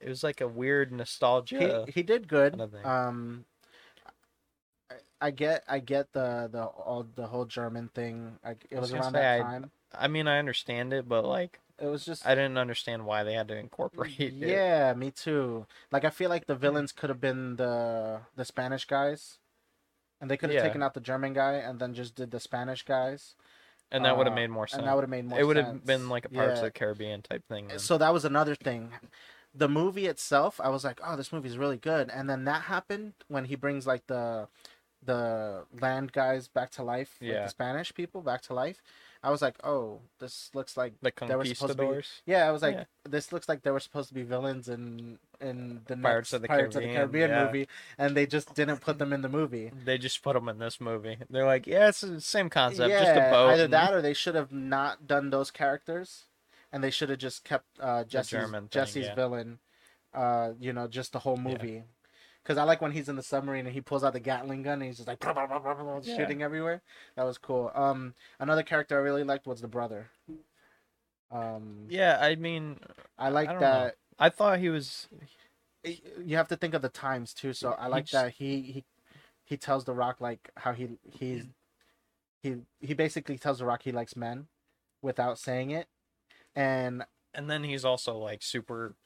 it was like a weird nostalgia. He he did good. kind of. Um, I, get I get the the all the whole German thing. I, it I was was around that I- time. I mean, I understand it, but like It was just I didn't understand why they had to incorporate it. yeah, me too. Like I feel like the villains could have been the the Spanish guys, and they could have Yeah. taken out the German guy and then just did the Spanish guys, And that would have Uh, made more sense. and that would have made more. it would have been like a Pirates Yeah. of the Caribbean type thing. then. So that was another thing. The movie itself, I was like, oh, this movie's really good. And then that happened when he brings like the the land guys back to life, like the Spanish people back to life. I was like, oh, this looks like the they were supposed to be- yeah. I was like, Yeah. this looks like they were supposed to be villains in in the Pirates next of the Pirates of the Caribbean, Caribbean yeah. movie, and they just didn't put them in the movie. They just put them in this movie. They're like, yeah, it's the same concept, just a boat. either and- that or they should have not done those characters, and they should have just kept uh, Jesse's thing, Jesse's yeah. villain, uh, you know, just the whole Yeah. movie. Because I like when he's in the submarine and he pulls out the Gatling gun and he's just like Yeah. shooting everywhere. That was cool. Um, another character I really liked was the brother. Um, Yeah, I mean, I like that. I thought he was. You have to think of the times too. So I He like just- that he he he tells the Rock like how he he's he he basically tells the Rock he likes men without saying it, and And then he's also like super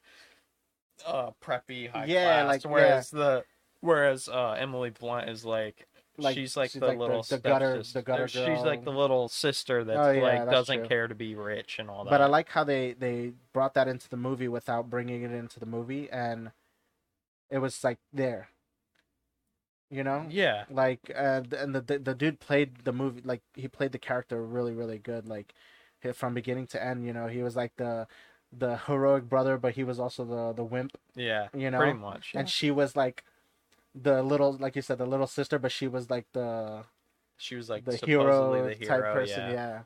uh preppy, high Yeah, class. like, whereas the whereas uh Emily Blunt is like. Like, she's like she's the like little the gutter- the gutter She's like the little sister that Oh, yeah, like doesn't true. care to be rich and all that. but I like how they they brought that into the movie without bringing it into the movie, and it was like there. You know, yeah, like uh, and the, the the dude played the movie like he played the character really really good like from beginning to end. You know, he was like the the heroic brother, but he was also the the wimp. yeah, You know, pretty much. and yeah. she was like the little like you said the little sister, but she was like the she was like the supposedly hero, the hero type person. Yeah.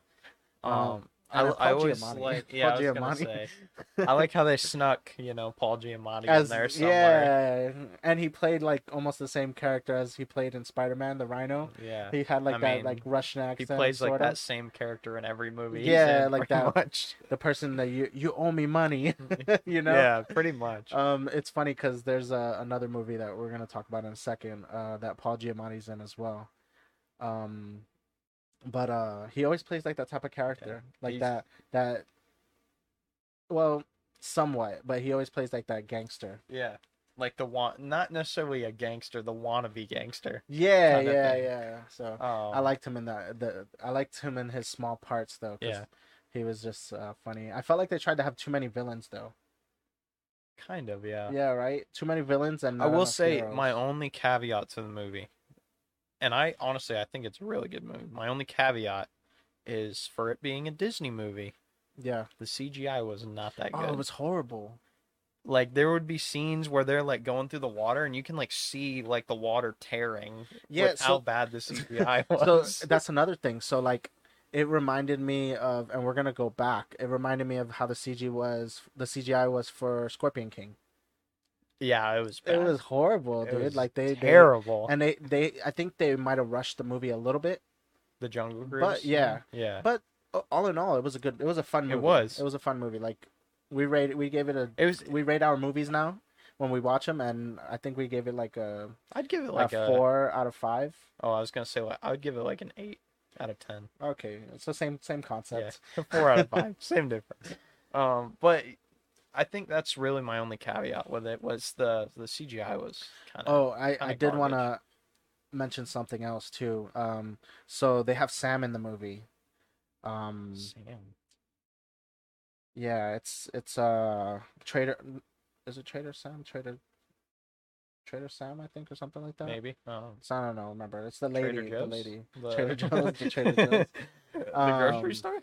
Yeah. Um, I, I always Giamatti. like yeah, Paul I was gonna say. I like how they snuck you know Paul Giamatti in As there somewhere. yeah, and he played like almost the same character as he played in Spider Man, the Rhino. Yeah, He had like I that mean, like Russian he accent. plays like sort that same character in every movie. he's Yeah, in, like pretty that. Much. the person that you you owe me money, you know. Yeah, pretty much. Um, it's funny because there's uh, another movie that we're gonna talk about in a second. Uh, that Paul Giamatti's in as well. Um, but uh, he always plays like that type of character, like he's- that that. Well, somewhat, but he always plays like that gangster. yeah, like the want, not necessarily a gangster, the wannabe gangster. Yeah, yeah, yeah. So Um, I liked him in that. The I liked him in his small parts though. Yeah. He was just uh, funny. I felt like they tried to have too many villains though. kind of yeah. Yeah, right. Too many villains and. I will say heroes. my only caveat to the movie, and I honestly I think it's a really good movie. My only caveat is for it being a Disney movie, Yeah. the CGI was not that good. Oh, it was horrible. Like there would be scenes where they're like going through the water, and you can like see like the water tearing. Yeah, with so- how bad the CGI was. so that's another thing so like it reminded me of and we're gonna go back it reminded me of how the cg was the cgi was for scorpion king yeah, it was. Bad. it was horrible It dude was like they terrible. they and they they i think they might have rushed the movie a little bit the Jungle Cruise. But, yeah. yeah. but all in all it was a good it was a fun movie It was. it was a fun movie like we rate we gave it a It was. we rate our movies now when we watch them and i think we gave it like a, I'd give it like a. four out of five Oh, I was gonna say like, I would give it like an eight out of ten. okay it's the same same concept Yeah, four out of five, same difference. Um, but I think that's really my only caveat with it was the the CGI was kind of. Oh, I, I did want to mention something else too. Um, so they have Sam in the movie. Um, Sam. yeah, it's it's uh Trader. Is it Trader Sam? Trader. Trader Sam, I think, or something like that. Maybe. Oh. So I don't know. Remember, it's the Trader lady, the Joe's? lady. The- Trader Joe's, the Trader Joe's. the Um, grocery store.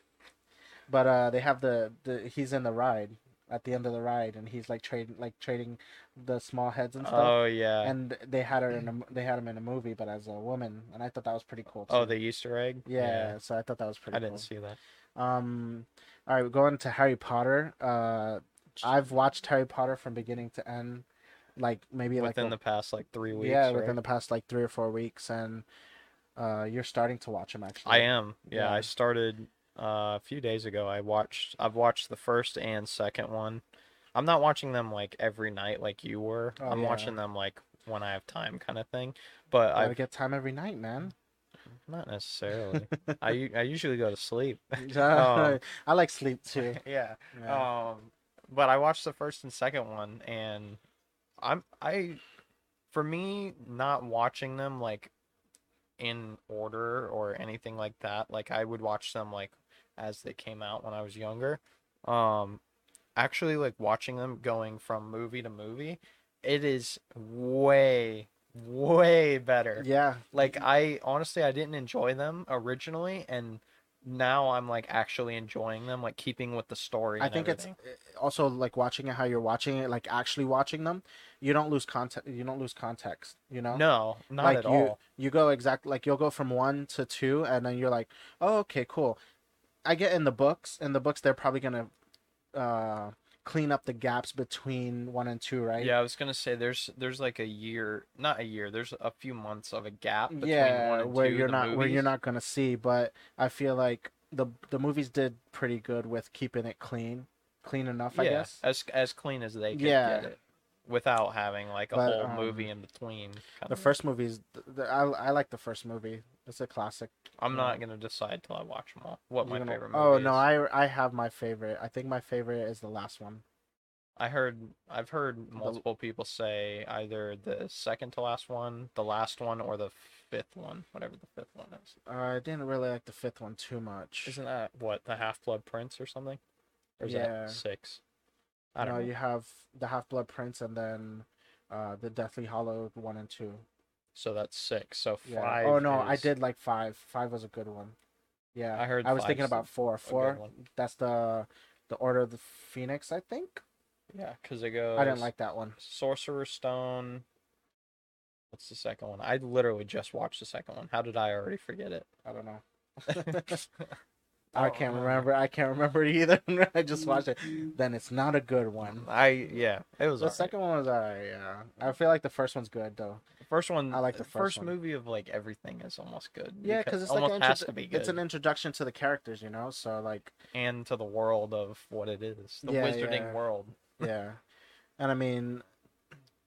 But uh, they have the the he's in the ride at the end of the ride, and he's like trading like trading the small heads and stuff. Oh yeah. and they had her in a, m- they had him in a movie, but as a woman, and I thought that was pretty cool. oh, too. the Easter egg. yeah, So I thought that was pretty. Cool. I didn't cool. see that. Um, all right, we're going to Harry Potter. Uh, I've watched Harry Potter from beginning to end, like maybe like Within a- the past like three weeks. yeah, right? within the past like three or four weeks, and uh, you're starting to watch them actually. I am. Yeah, Yeah. I started uh, a few days ago. I watched. I've watched the first and second one. I'm not watching them like every night like you were. Oh, I'm yeah. watching them like when I have time, kind of thing. But I get time every night, man. not necessarily. I I usually go to sleep. I like sleep too. yeah. Yeah. Um, but I watched the first and second one, and I'm I, for me, not watching them like in order or anything like that. Like I would watch them like as they came out when I was younger. Um, actually, like watching them going from movie to movie, it is way way better. yeah, Like I honestly I didn't enjoy them originally and now I'm like actually enjoying them, like keeping with the story. I think everything. it's uh, also like watching it how you're watching it, like actually watching them. You don't lose context. You don't lose context. You know. no, not like at you, all. you go exact like you'll go from one to two, and then you're like, oh, okay, cool. I get in the books. In the books, they're probably gonna uh, clean up the gaps between one and two, right? Yeah, I was gonna say there's there's like a year, not a year. There's a few months of a gap between yeah, one and where two. you're not where you're not gonna see. But I feel like the the movies did pretty good with keeping it clean, clean enough. I guess. as as clean as they could Yeah. get it, without having like a But, whole um, movie in between. The first movies, the, the, I I like the first movie. It's a classic. I'm not gonna decide till I watch them all. What my You're gonna- favorite movie Oh is. no, I I have my favorite. I think my favorite is the last one. I heard I've heard multiple people say either the second to last one, the last one, or the fifth one, whatever the fifth one is. Uh, I didn't really like the fifth one too much. Isn't that what the Half Blood Prince or something? Or is Yeah. that six? I don't no, know. you have the Half Blood Prince and then uh, the Deathly Hallow one and two. So that's six. So Yeah. five. oh no, I did like five. Five was a good one. Yeah, I heard I was thinking about four. Four. That's the the Order of the Phoenix, I think. Yeah, because it goes. I didn't like that one. Sorcerer's Stone. What's the second one? I literally just watched the second one. How did I already forget it? I don't know. I I can't remember. I can't remember either. I just watched it. Then it's not a good one. I yeah, it was The second one was alright. Yeah, I feel like the first one's good though. The first one. I like the first first movie of like everything is almost good. Yeah, because it's like almost an has to be good. it's an introduction to the characters, you know. So like, and to the world of what it is, the Yeah, wizarding yeah. world. yeah, and I mean,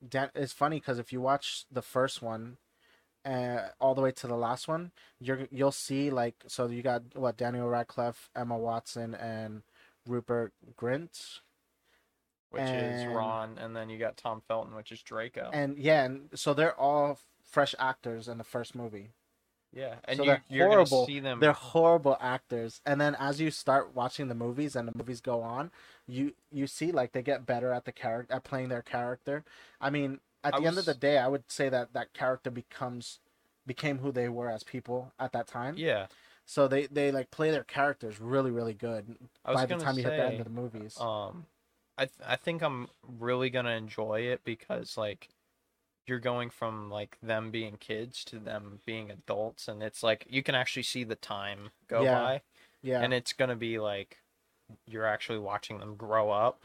Dan- it's funny because if you watch the first one, uh, all the way to the last one, you're you'll see like so you got what Daniel Radcliffe, Emma Watson, and Rupert Grint, Which is Ron, and then you got Tom Felton, which is Draco. and yeah, and so they're all fresh actors in the first movie. yeah, and so you, they're you're horrible. see them. They're horrible actors, and then as you start watching the movies and the movies go on, you you see like they get better at the character at playing their character. I mean, at I the end of the day, I would say that that character becomes became who they were as people at that time. Yeah, So they they like play their characters really really good I was by the time you hit the end of the movies. um, I th- I think I'm really gonna enjoy it because like you're going from like them being kids to them being adults, and it's like you can actually see the time go Yeah. by. yeah, and it's gonna be like you're actually watching them grow up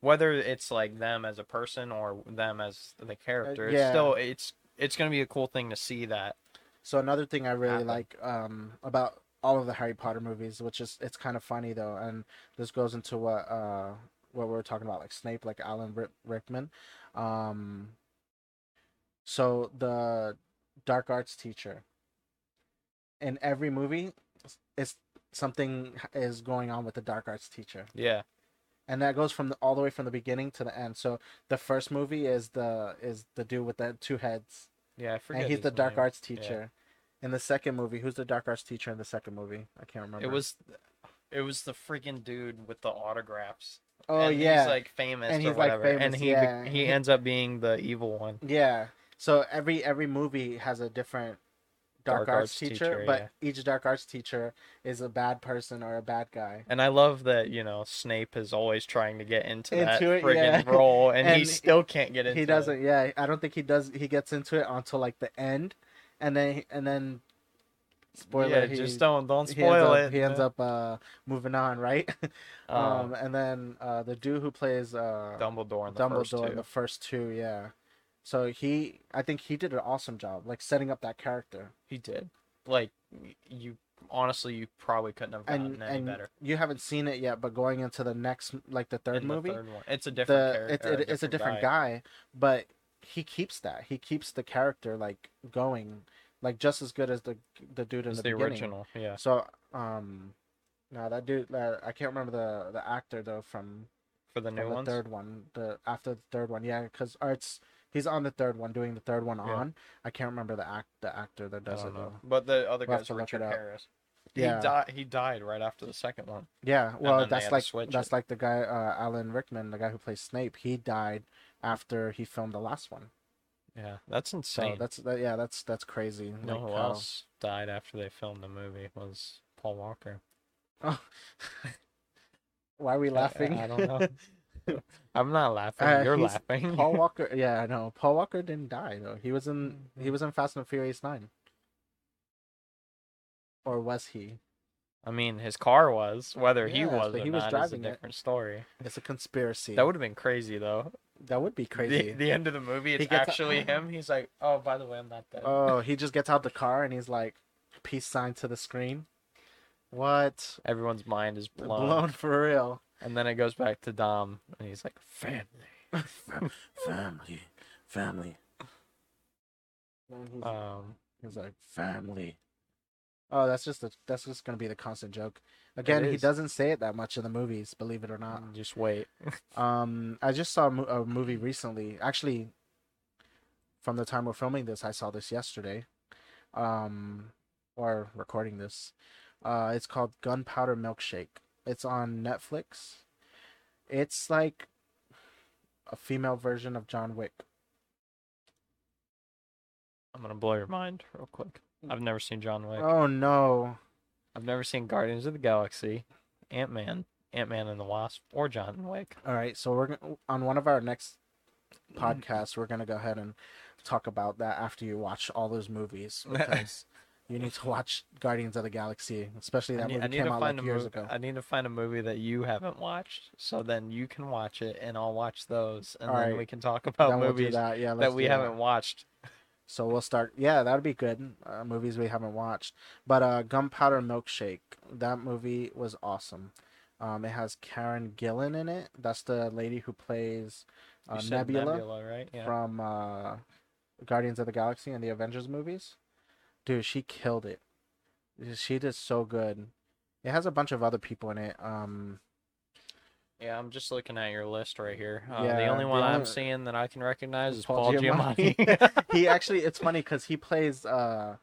whether it's like them as a person or them as the character it's Uh, yeah. still it's it's gonna be a cool thing to see that So another thing I really happen. like um, about all of the Harry Potter movies, which is it's kind of funny though, and this goes into what uh, what we were talking about, like Snape, like Alan Rick- Rickman. Um, so the dark arts teacher in every movie is something is going on with the dark arts teacher, yeah and that goes from the, all the way from the beginning to the end. So the first movie is the is the dude with the two heads yeah i forget and he's the dark name. arts teacher. In the second movie, who's the dark arts teacher in the second movie? I can't remember. it was it was the freaking dude with the autographs Oh and yeah, he's like famous And or he's, like, whatever, and he yeah. he ends up being the evil one. yeah. So every every movie has a different dark, Dark arts, arts teacher, teacher, but yeah. each dark arts teacher is a bad person or a bad guy. And I love that you know Snape is always trying to get into, that Into it, friggin' yeah. role, and, he still can't get into. It. He doesn't. Yeah, I don't think he does. He gets into it until like the end, and then and then spoiler. yeah, he, just don't don't he spoil up, it. He ends up uh, moving on, right? um, um, and then uh, the dude who plays uh, Dumbledore in the Dumbledore first two. in the first two, yeah. So he, I think he did an awesome job, like setting up that character. He did. Like you, honestly, you probably couldn't have gotten And any and better. you haven't seen it yet, but going into the next, like the third in the movie, third one. It's a different the character. it, it, it's a different guy. but he keeps that. He keeps the character like going, like just as good as the the dude in It's the, the original, yeah. So um, now that dude, uh, I can't remember the the actor though from For the new the third one, the after the third one, yeah, because it's he's on the third one, doing the third one Yeah. on. I can't remember the act the actor that does it know. though. But the other We'll guy's to look it Richard. Harris. Yeah. He died. He died right after the second one. Yeah, well, that's like that's it. like the guy uh, Alan Rickman, the guy who plays Snape. He died after he filmed the last one. Yeah, that's So insane. that's that, yeah, that's that's crazy. know like who how- else died after they filmed the movie was Paul Walker. Oh. Why are we laughing? I, don't know. I'm not laughing. Uh, You're laughing. Paul Walker. Yeah, I know. Paul Walker didn't die though. He was in he was in Fast and Furious Nine. Or was he? I mean, his car was. Whether he was but or he was not driving is a it. different story. It's a conspiracy. That would have been crazy, though. That would be crazy. The, the end of the movie, it's gets- actually him. He's like, "Oh, by the way, I'm not dead." Oh, he just gets out the car and he's like, peace sign to the screen. What? Everyone's mind is blown. Blown for real. And then it goes back to Dom, and he's like, "Family." family, family. And he's, Um, he's like family. Oh, that's just a, that's just gonna be the constant joke. Again, he doesn't say it that much in the movies, believe it or not. just wait. Um, I just saw a, mo- a movie recently. Actually, from the time we're filming this, I saw this yesterday. Um, or recording this. Uh, it's called Gunpowder Milkshake. It's on Netflix. It's like a female version of John Wick. I'm gonna blow your mind real quick. I've never seen John Wick. Oh no! I've never seen Guardians of the Galaxy, Ant Man, Ant Man and the Wasp, or John Wick. All right, so we're gonna, on one of our next podcasts. We're gonna go ahead and talk about that after you watch all those movies because you need to watch Guardians of the Galaxy, especially I that need, movie I need came to out find like a years movie. ago. I need to find a movie that you haven't watched, so then you can watch it, and I'll watch those, and All then right. we can talk about then we'll movies that. Yeah, that we do haven't watched. So we'll start. Yeah, that'd be good. Uh, movies we haven't watched. But uh, Gunpowder Milkshake. That movie was awesome. Um, it has Karen Gillan in it. That's the lady who plays uh, Nebula, Nebula, right? Yeah. from uh, Guardians of the Galaxy and the Avengers movies. Dude, she killed it. She did so good. It has a bunch of other people in it. Um, Yeah, I'm just looking at your list right here. Uh, the Yeah, only the one I'm only- seeing that I can recognize is Paul Paul, Giamatti. Giamatti. he actually, it's funny because he plays uh,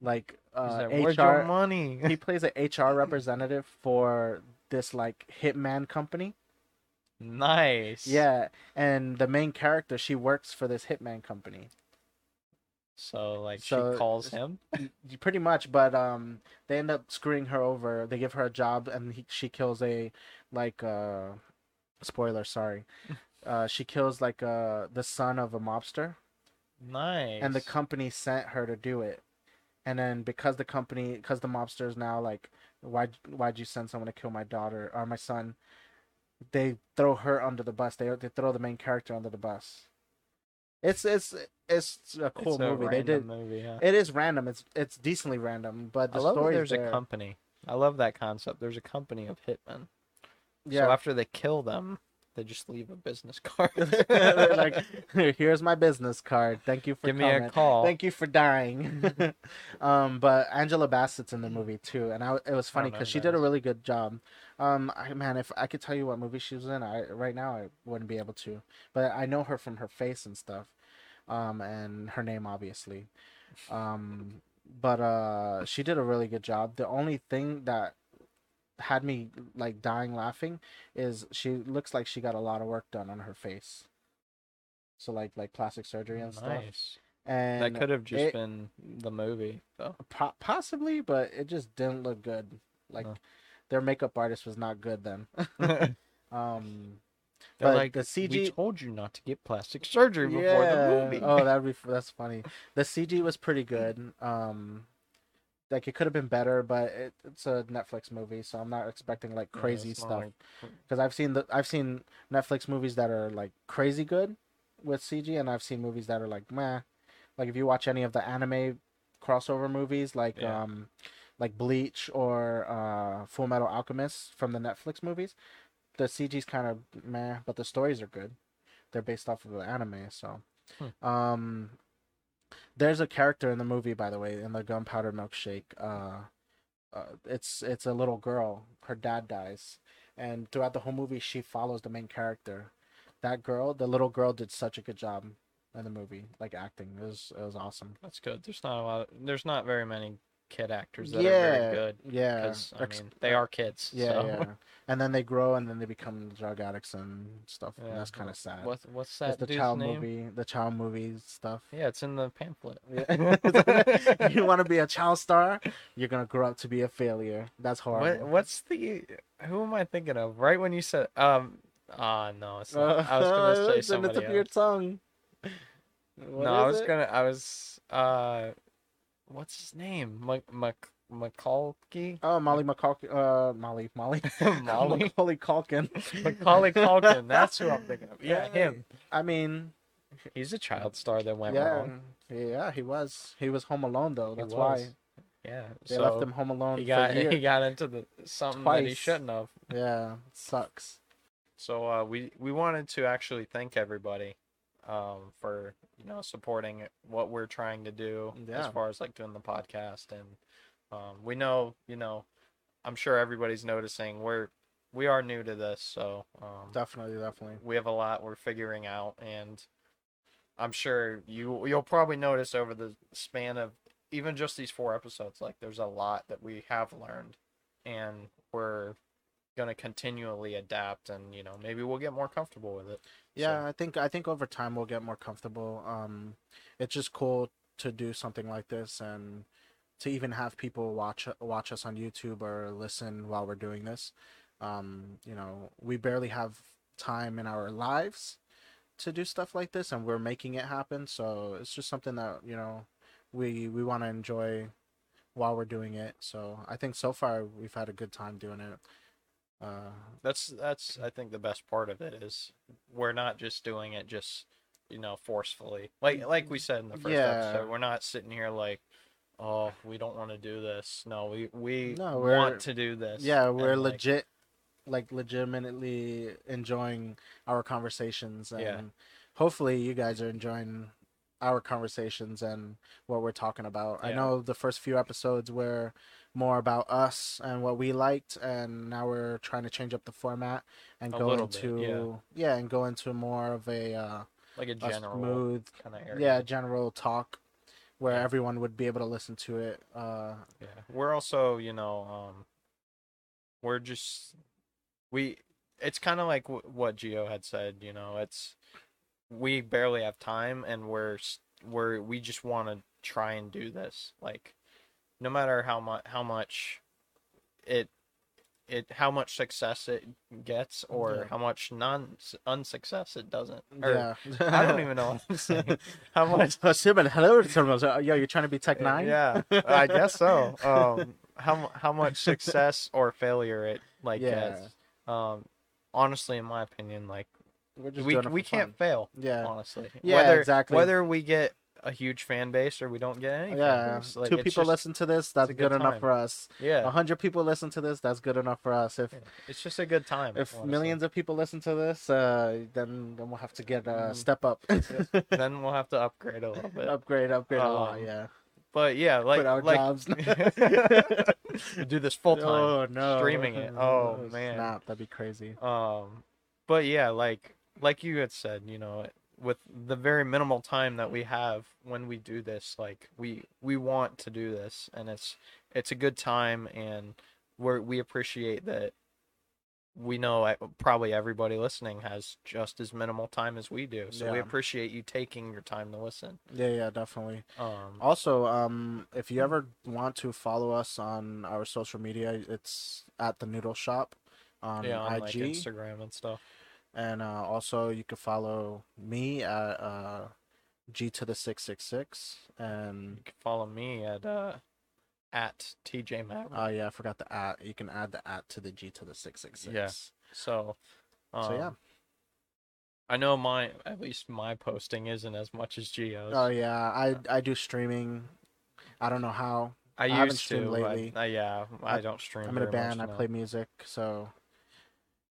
like uh, like, HR. money? he plays an HR representative for this like hitman company. nice. Yeah, and the main character she works for this hitman company. So like So- she calls him. Pretty much, but um, they end up screwing her over. They give her a job, and he, she kills a like uh, spoiler. Sorry, uh, she kills like uh the son of a mobster, Nice. and the company sent her to do it. And then because the company, because the mobsters now like, why why'd you send someone to kill my daughter or my son? They throw her under the bus. They they throw the main character under the bus. It's it's it's a cool It's a movie. They did. movie. Yeah. It is random. It's it's decently random, but the I love that there's there. a company. I love that concept. There's a company of hitmen. Yeah. So after they kill them, they just leave a business card. They're like, here's my business card. Thank you for give me a call. Thank you for dying. um, but Angela Bassett's in the movie too, and I, it was funny because she did a really good job. Um, I, man, if I could tell you what movie she was in, I right now I wouldn't be able to, but I know her from her face and stuff, um, and her name obviously. Um, but uh, she did a really good job. The only thing that had me like dying laughing is she looks like she got a lot of work done on her face. So like like plastic surgery and stuff. And That could have just it- been the movie, though. po- possibly, but it just didn't look good. Like No. their makeup artist was not good then. um, They're But like, the CG. we told you not to get plastic surgery before the movie. Oh, that'd be that's funny. The CG was pretty good. Um, like it could have been better, but it, it's a Netflix movie, so I'm not expecting like crazy not stuff. Because I've seen the I've seen Netflix movies that are like crazy good with CG, and I've seen movies that are like meh. Like if you watch any of the anime crossover movies, like Yeah. um, like Bleach or uh, Full Metal Alchemist from the Netflix movies, the CG's kind of meh, but the stories are good. They're based off of the anime, so. Hmm. Um, there's a character in the movie, by the way, in the Gunpowder Milkshake. Uh, uh, it's it's a little girl. Her dad dies, and throughout the whole movie, she follows the main character. That girl, the little girl, did such a good job in the movie, like acting. It was it was awesome. That's good. There's not a lot. there's not very many kid actors that yeah, are very good yeah, because I mean they are kids. yeah, so. yeah. And then they grow, and then they become drug addicts and stuff. and that's kind of sad. What what's it's that the dude's child name? movie, the child movie stuff. Yeah, it's in the pamphlet. Yeah. you want to be a child star, you're gonna grow up to be a failure. That's horrible. What what's the who am I thinking of? Right when you said um ah no, it's not. I was gonna say It's in the somebody tip of your tongue. What no, I was it? gonna I was uh what's his name? Mc Mc McCulkey? Oh, Molly McCulkin. Uh, Molly, Molly, Molly? Macaulay Culkin. Macaulay Culkin, that's who I'm thinking of. Yeah, him. I mean, He's a child star that went yeah, wrong. yeah, he was. He was home alone though. That's why Yeah. they so left him home alone he for got he got into the something that he shouldn't have. Yeah, sucks. So uh, we we wanted to actually thank everybody um, for you know supporting what we're trying to do as far as like doing the podcast. And um, we know you know I'm sure everybody's noticing we're we are new to this. So um, Definitely, definitely. we have a lot we're figuring out. And I'm sure you you'll probably notice over the span of even just these four episodes like there's a lot that we have learned. And we're going to continually adapt and you know maybe we'll get more comfortable with it Yeah, I think I think over time we'll get more comfortable. Um, it's just cool to do something like this and to even have people watch watch us on YouTube or listen while we're doing this. Um, you know, we barely have time in our lives to do stuff like this, and we're making it happen. So it's just something that you know we we want to enjoy while we're doing it. So I think so far we've had a good time doing it. Uh, that's that's i think the best part of it is we're not just doing it just you know forcefully like like we said in the first Yeah. episode we're not sitting here like oh we don't want to do this no we we No, want to do this yeah we're and, legit like legitimately enjoying our conversations and Yeah. hopefully you guys are enjoying our conversations and what we're talking about i know the first few episodes were more about us and what we liked and now we're trying to change up the format and A go little bit, into yeah. and go into more of a uh like a a general smooth kind of area yeah general talk where Yeah. everyone would be able to listen to it uh Yeah. We're also, you know, um, we're just we. It's kind of like w- what Gio had said. You know, it's we barely have time, and we're we're we just want to try and do this. Like, no matter how much how much it it how much success it gets, or Yeah. how much non unsuccess it doesn't. Or, yeah I don't even know what I'm saying. How much Uh, Simon, hello. So, Yo, you're trying to be Tech N9ne? Yeah, I guess so. Um, how how much success or failure it like Yeah. gets. Um, honestly, in my opinion, like We're just we we can't fun. fail. Yeah, Honestly, Yeah, whether, exactly. Whether we get a huge fan base or we don't get any. fan yeah. like, Two people just- listen to this. That's good, good enough for us. Yeah. A hundred people listen to this. That's good enough for us. If it's just a good time. if honestly. millions of people listen to this, uh, then then we'll have to get a Mm. step up, then we'll have to upgrade a little bit. upgrade, upgrade a lot. Um, Yeah, But yeah, like our like jobs. do this full time. Oh no, streaming it. Oh, man. snap, that'd be crazy. Um, but yeah, like like you had said, you know, with the very minimal time that we have when we do this, like we we want to do this, and it's it's a good time, and we we appreciate that. We know probably everybody listening has just as minimal time as we do, so we appreciate you taking your time to listen. Yeah, yeah, definitely. Um, Also, um, if you ever want to follow us on our social media, it's at the Noodel Shop on yeah, on like Instagram and stuff. And uh, also you can follow me at uh, G to the six six six, and You can follow me at uh, at TJ Maverick. oh yeah, I forgot the at. You can add the at to the G to the six six six. Yeah. so, um, So yeah. I know my at least my posting isn't as much as Gio's. Oh yeah, I I do streaming. I don't know how. I haven't used streamed to. lately. I, I, yeah, I, I- don't stream. I'm in a band. I play music, so.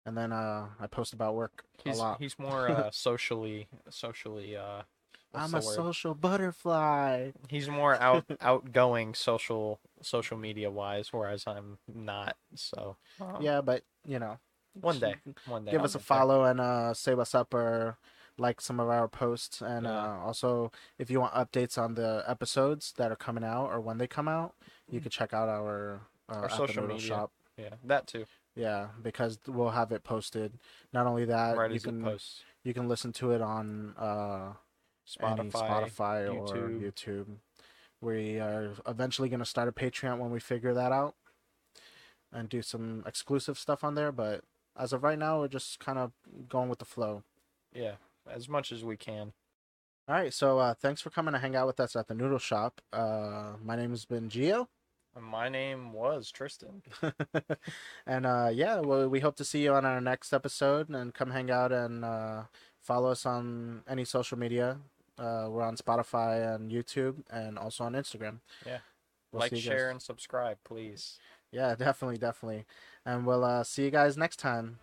And then uh, I post about work He's a lot. he's more uh, socially socially uh. I'm a social butterfly. He's more out outgoing social social media wise, whereas I'm not. So um, Yeah, but you know, one day, one day. give I'll us a there. follow and uh, say what's up or like some of our posts. And Yeah. uh, also, if you want updates on the episodes that are coming out or when they come out, you can check out our uh, Our social media. shop. Yeah, that too. Yeah, because we'll have it posted. Not only that, right you can you can listen to it on uh, Spotify. Spotify or YouTube. YouTube. We are eventually going to start a Patreon when we figure that out and do some exclusive stuff on there. But as of right now, we're just kind of going with the flow. Yeah, as much as we can. All right, so uh, thanks for coming to hang out with us at the Noodel Shop. Uh, my name has been Gio, And My name was Tristan. and uh, yeah, well, we hope to see you on our next episode. And come hang out and uh, follow us on any social media. Uh, we're on Spotify and YouTube, and also on Instagram. Yeah. We'll like, share, guys. and subscribe, please. Yeah, definitely, definitely. And we'll uh, see you guys next time.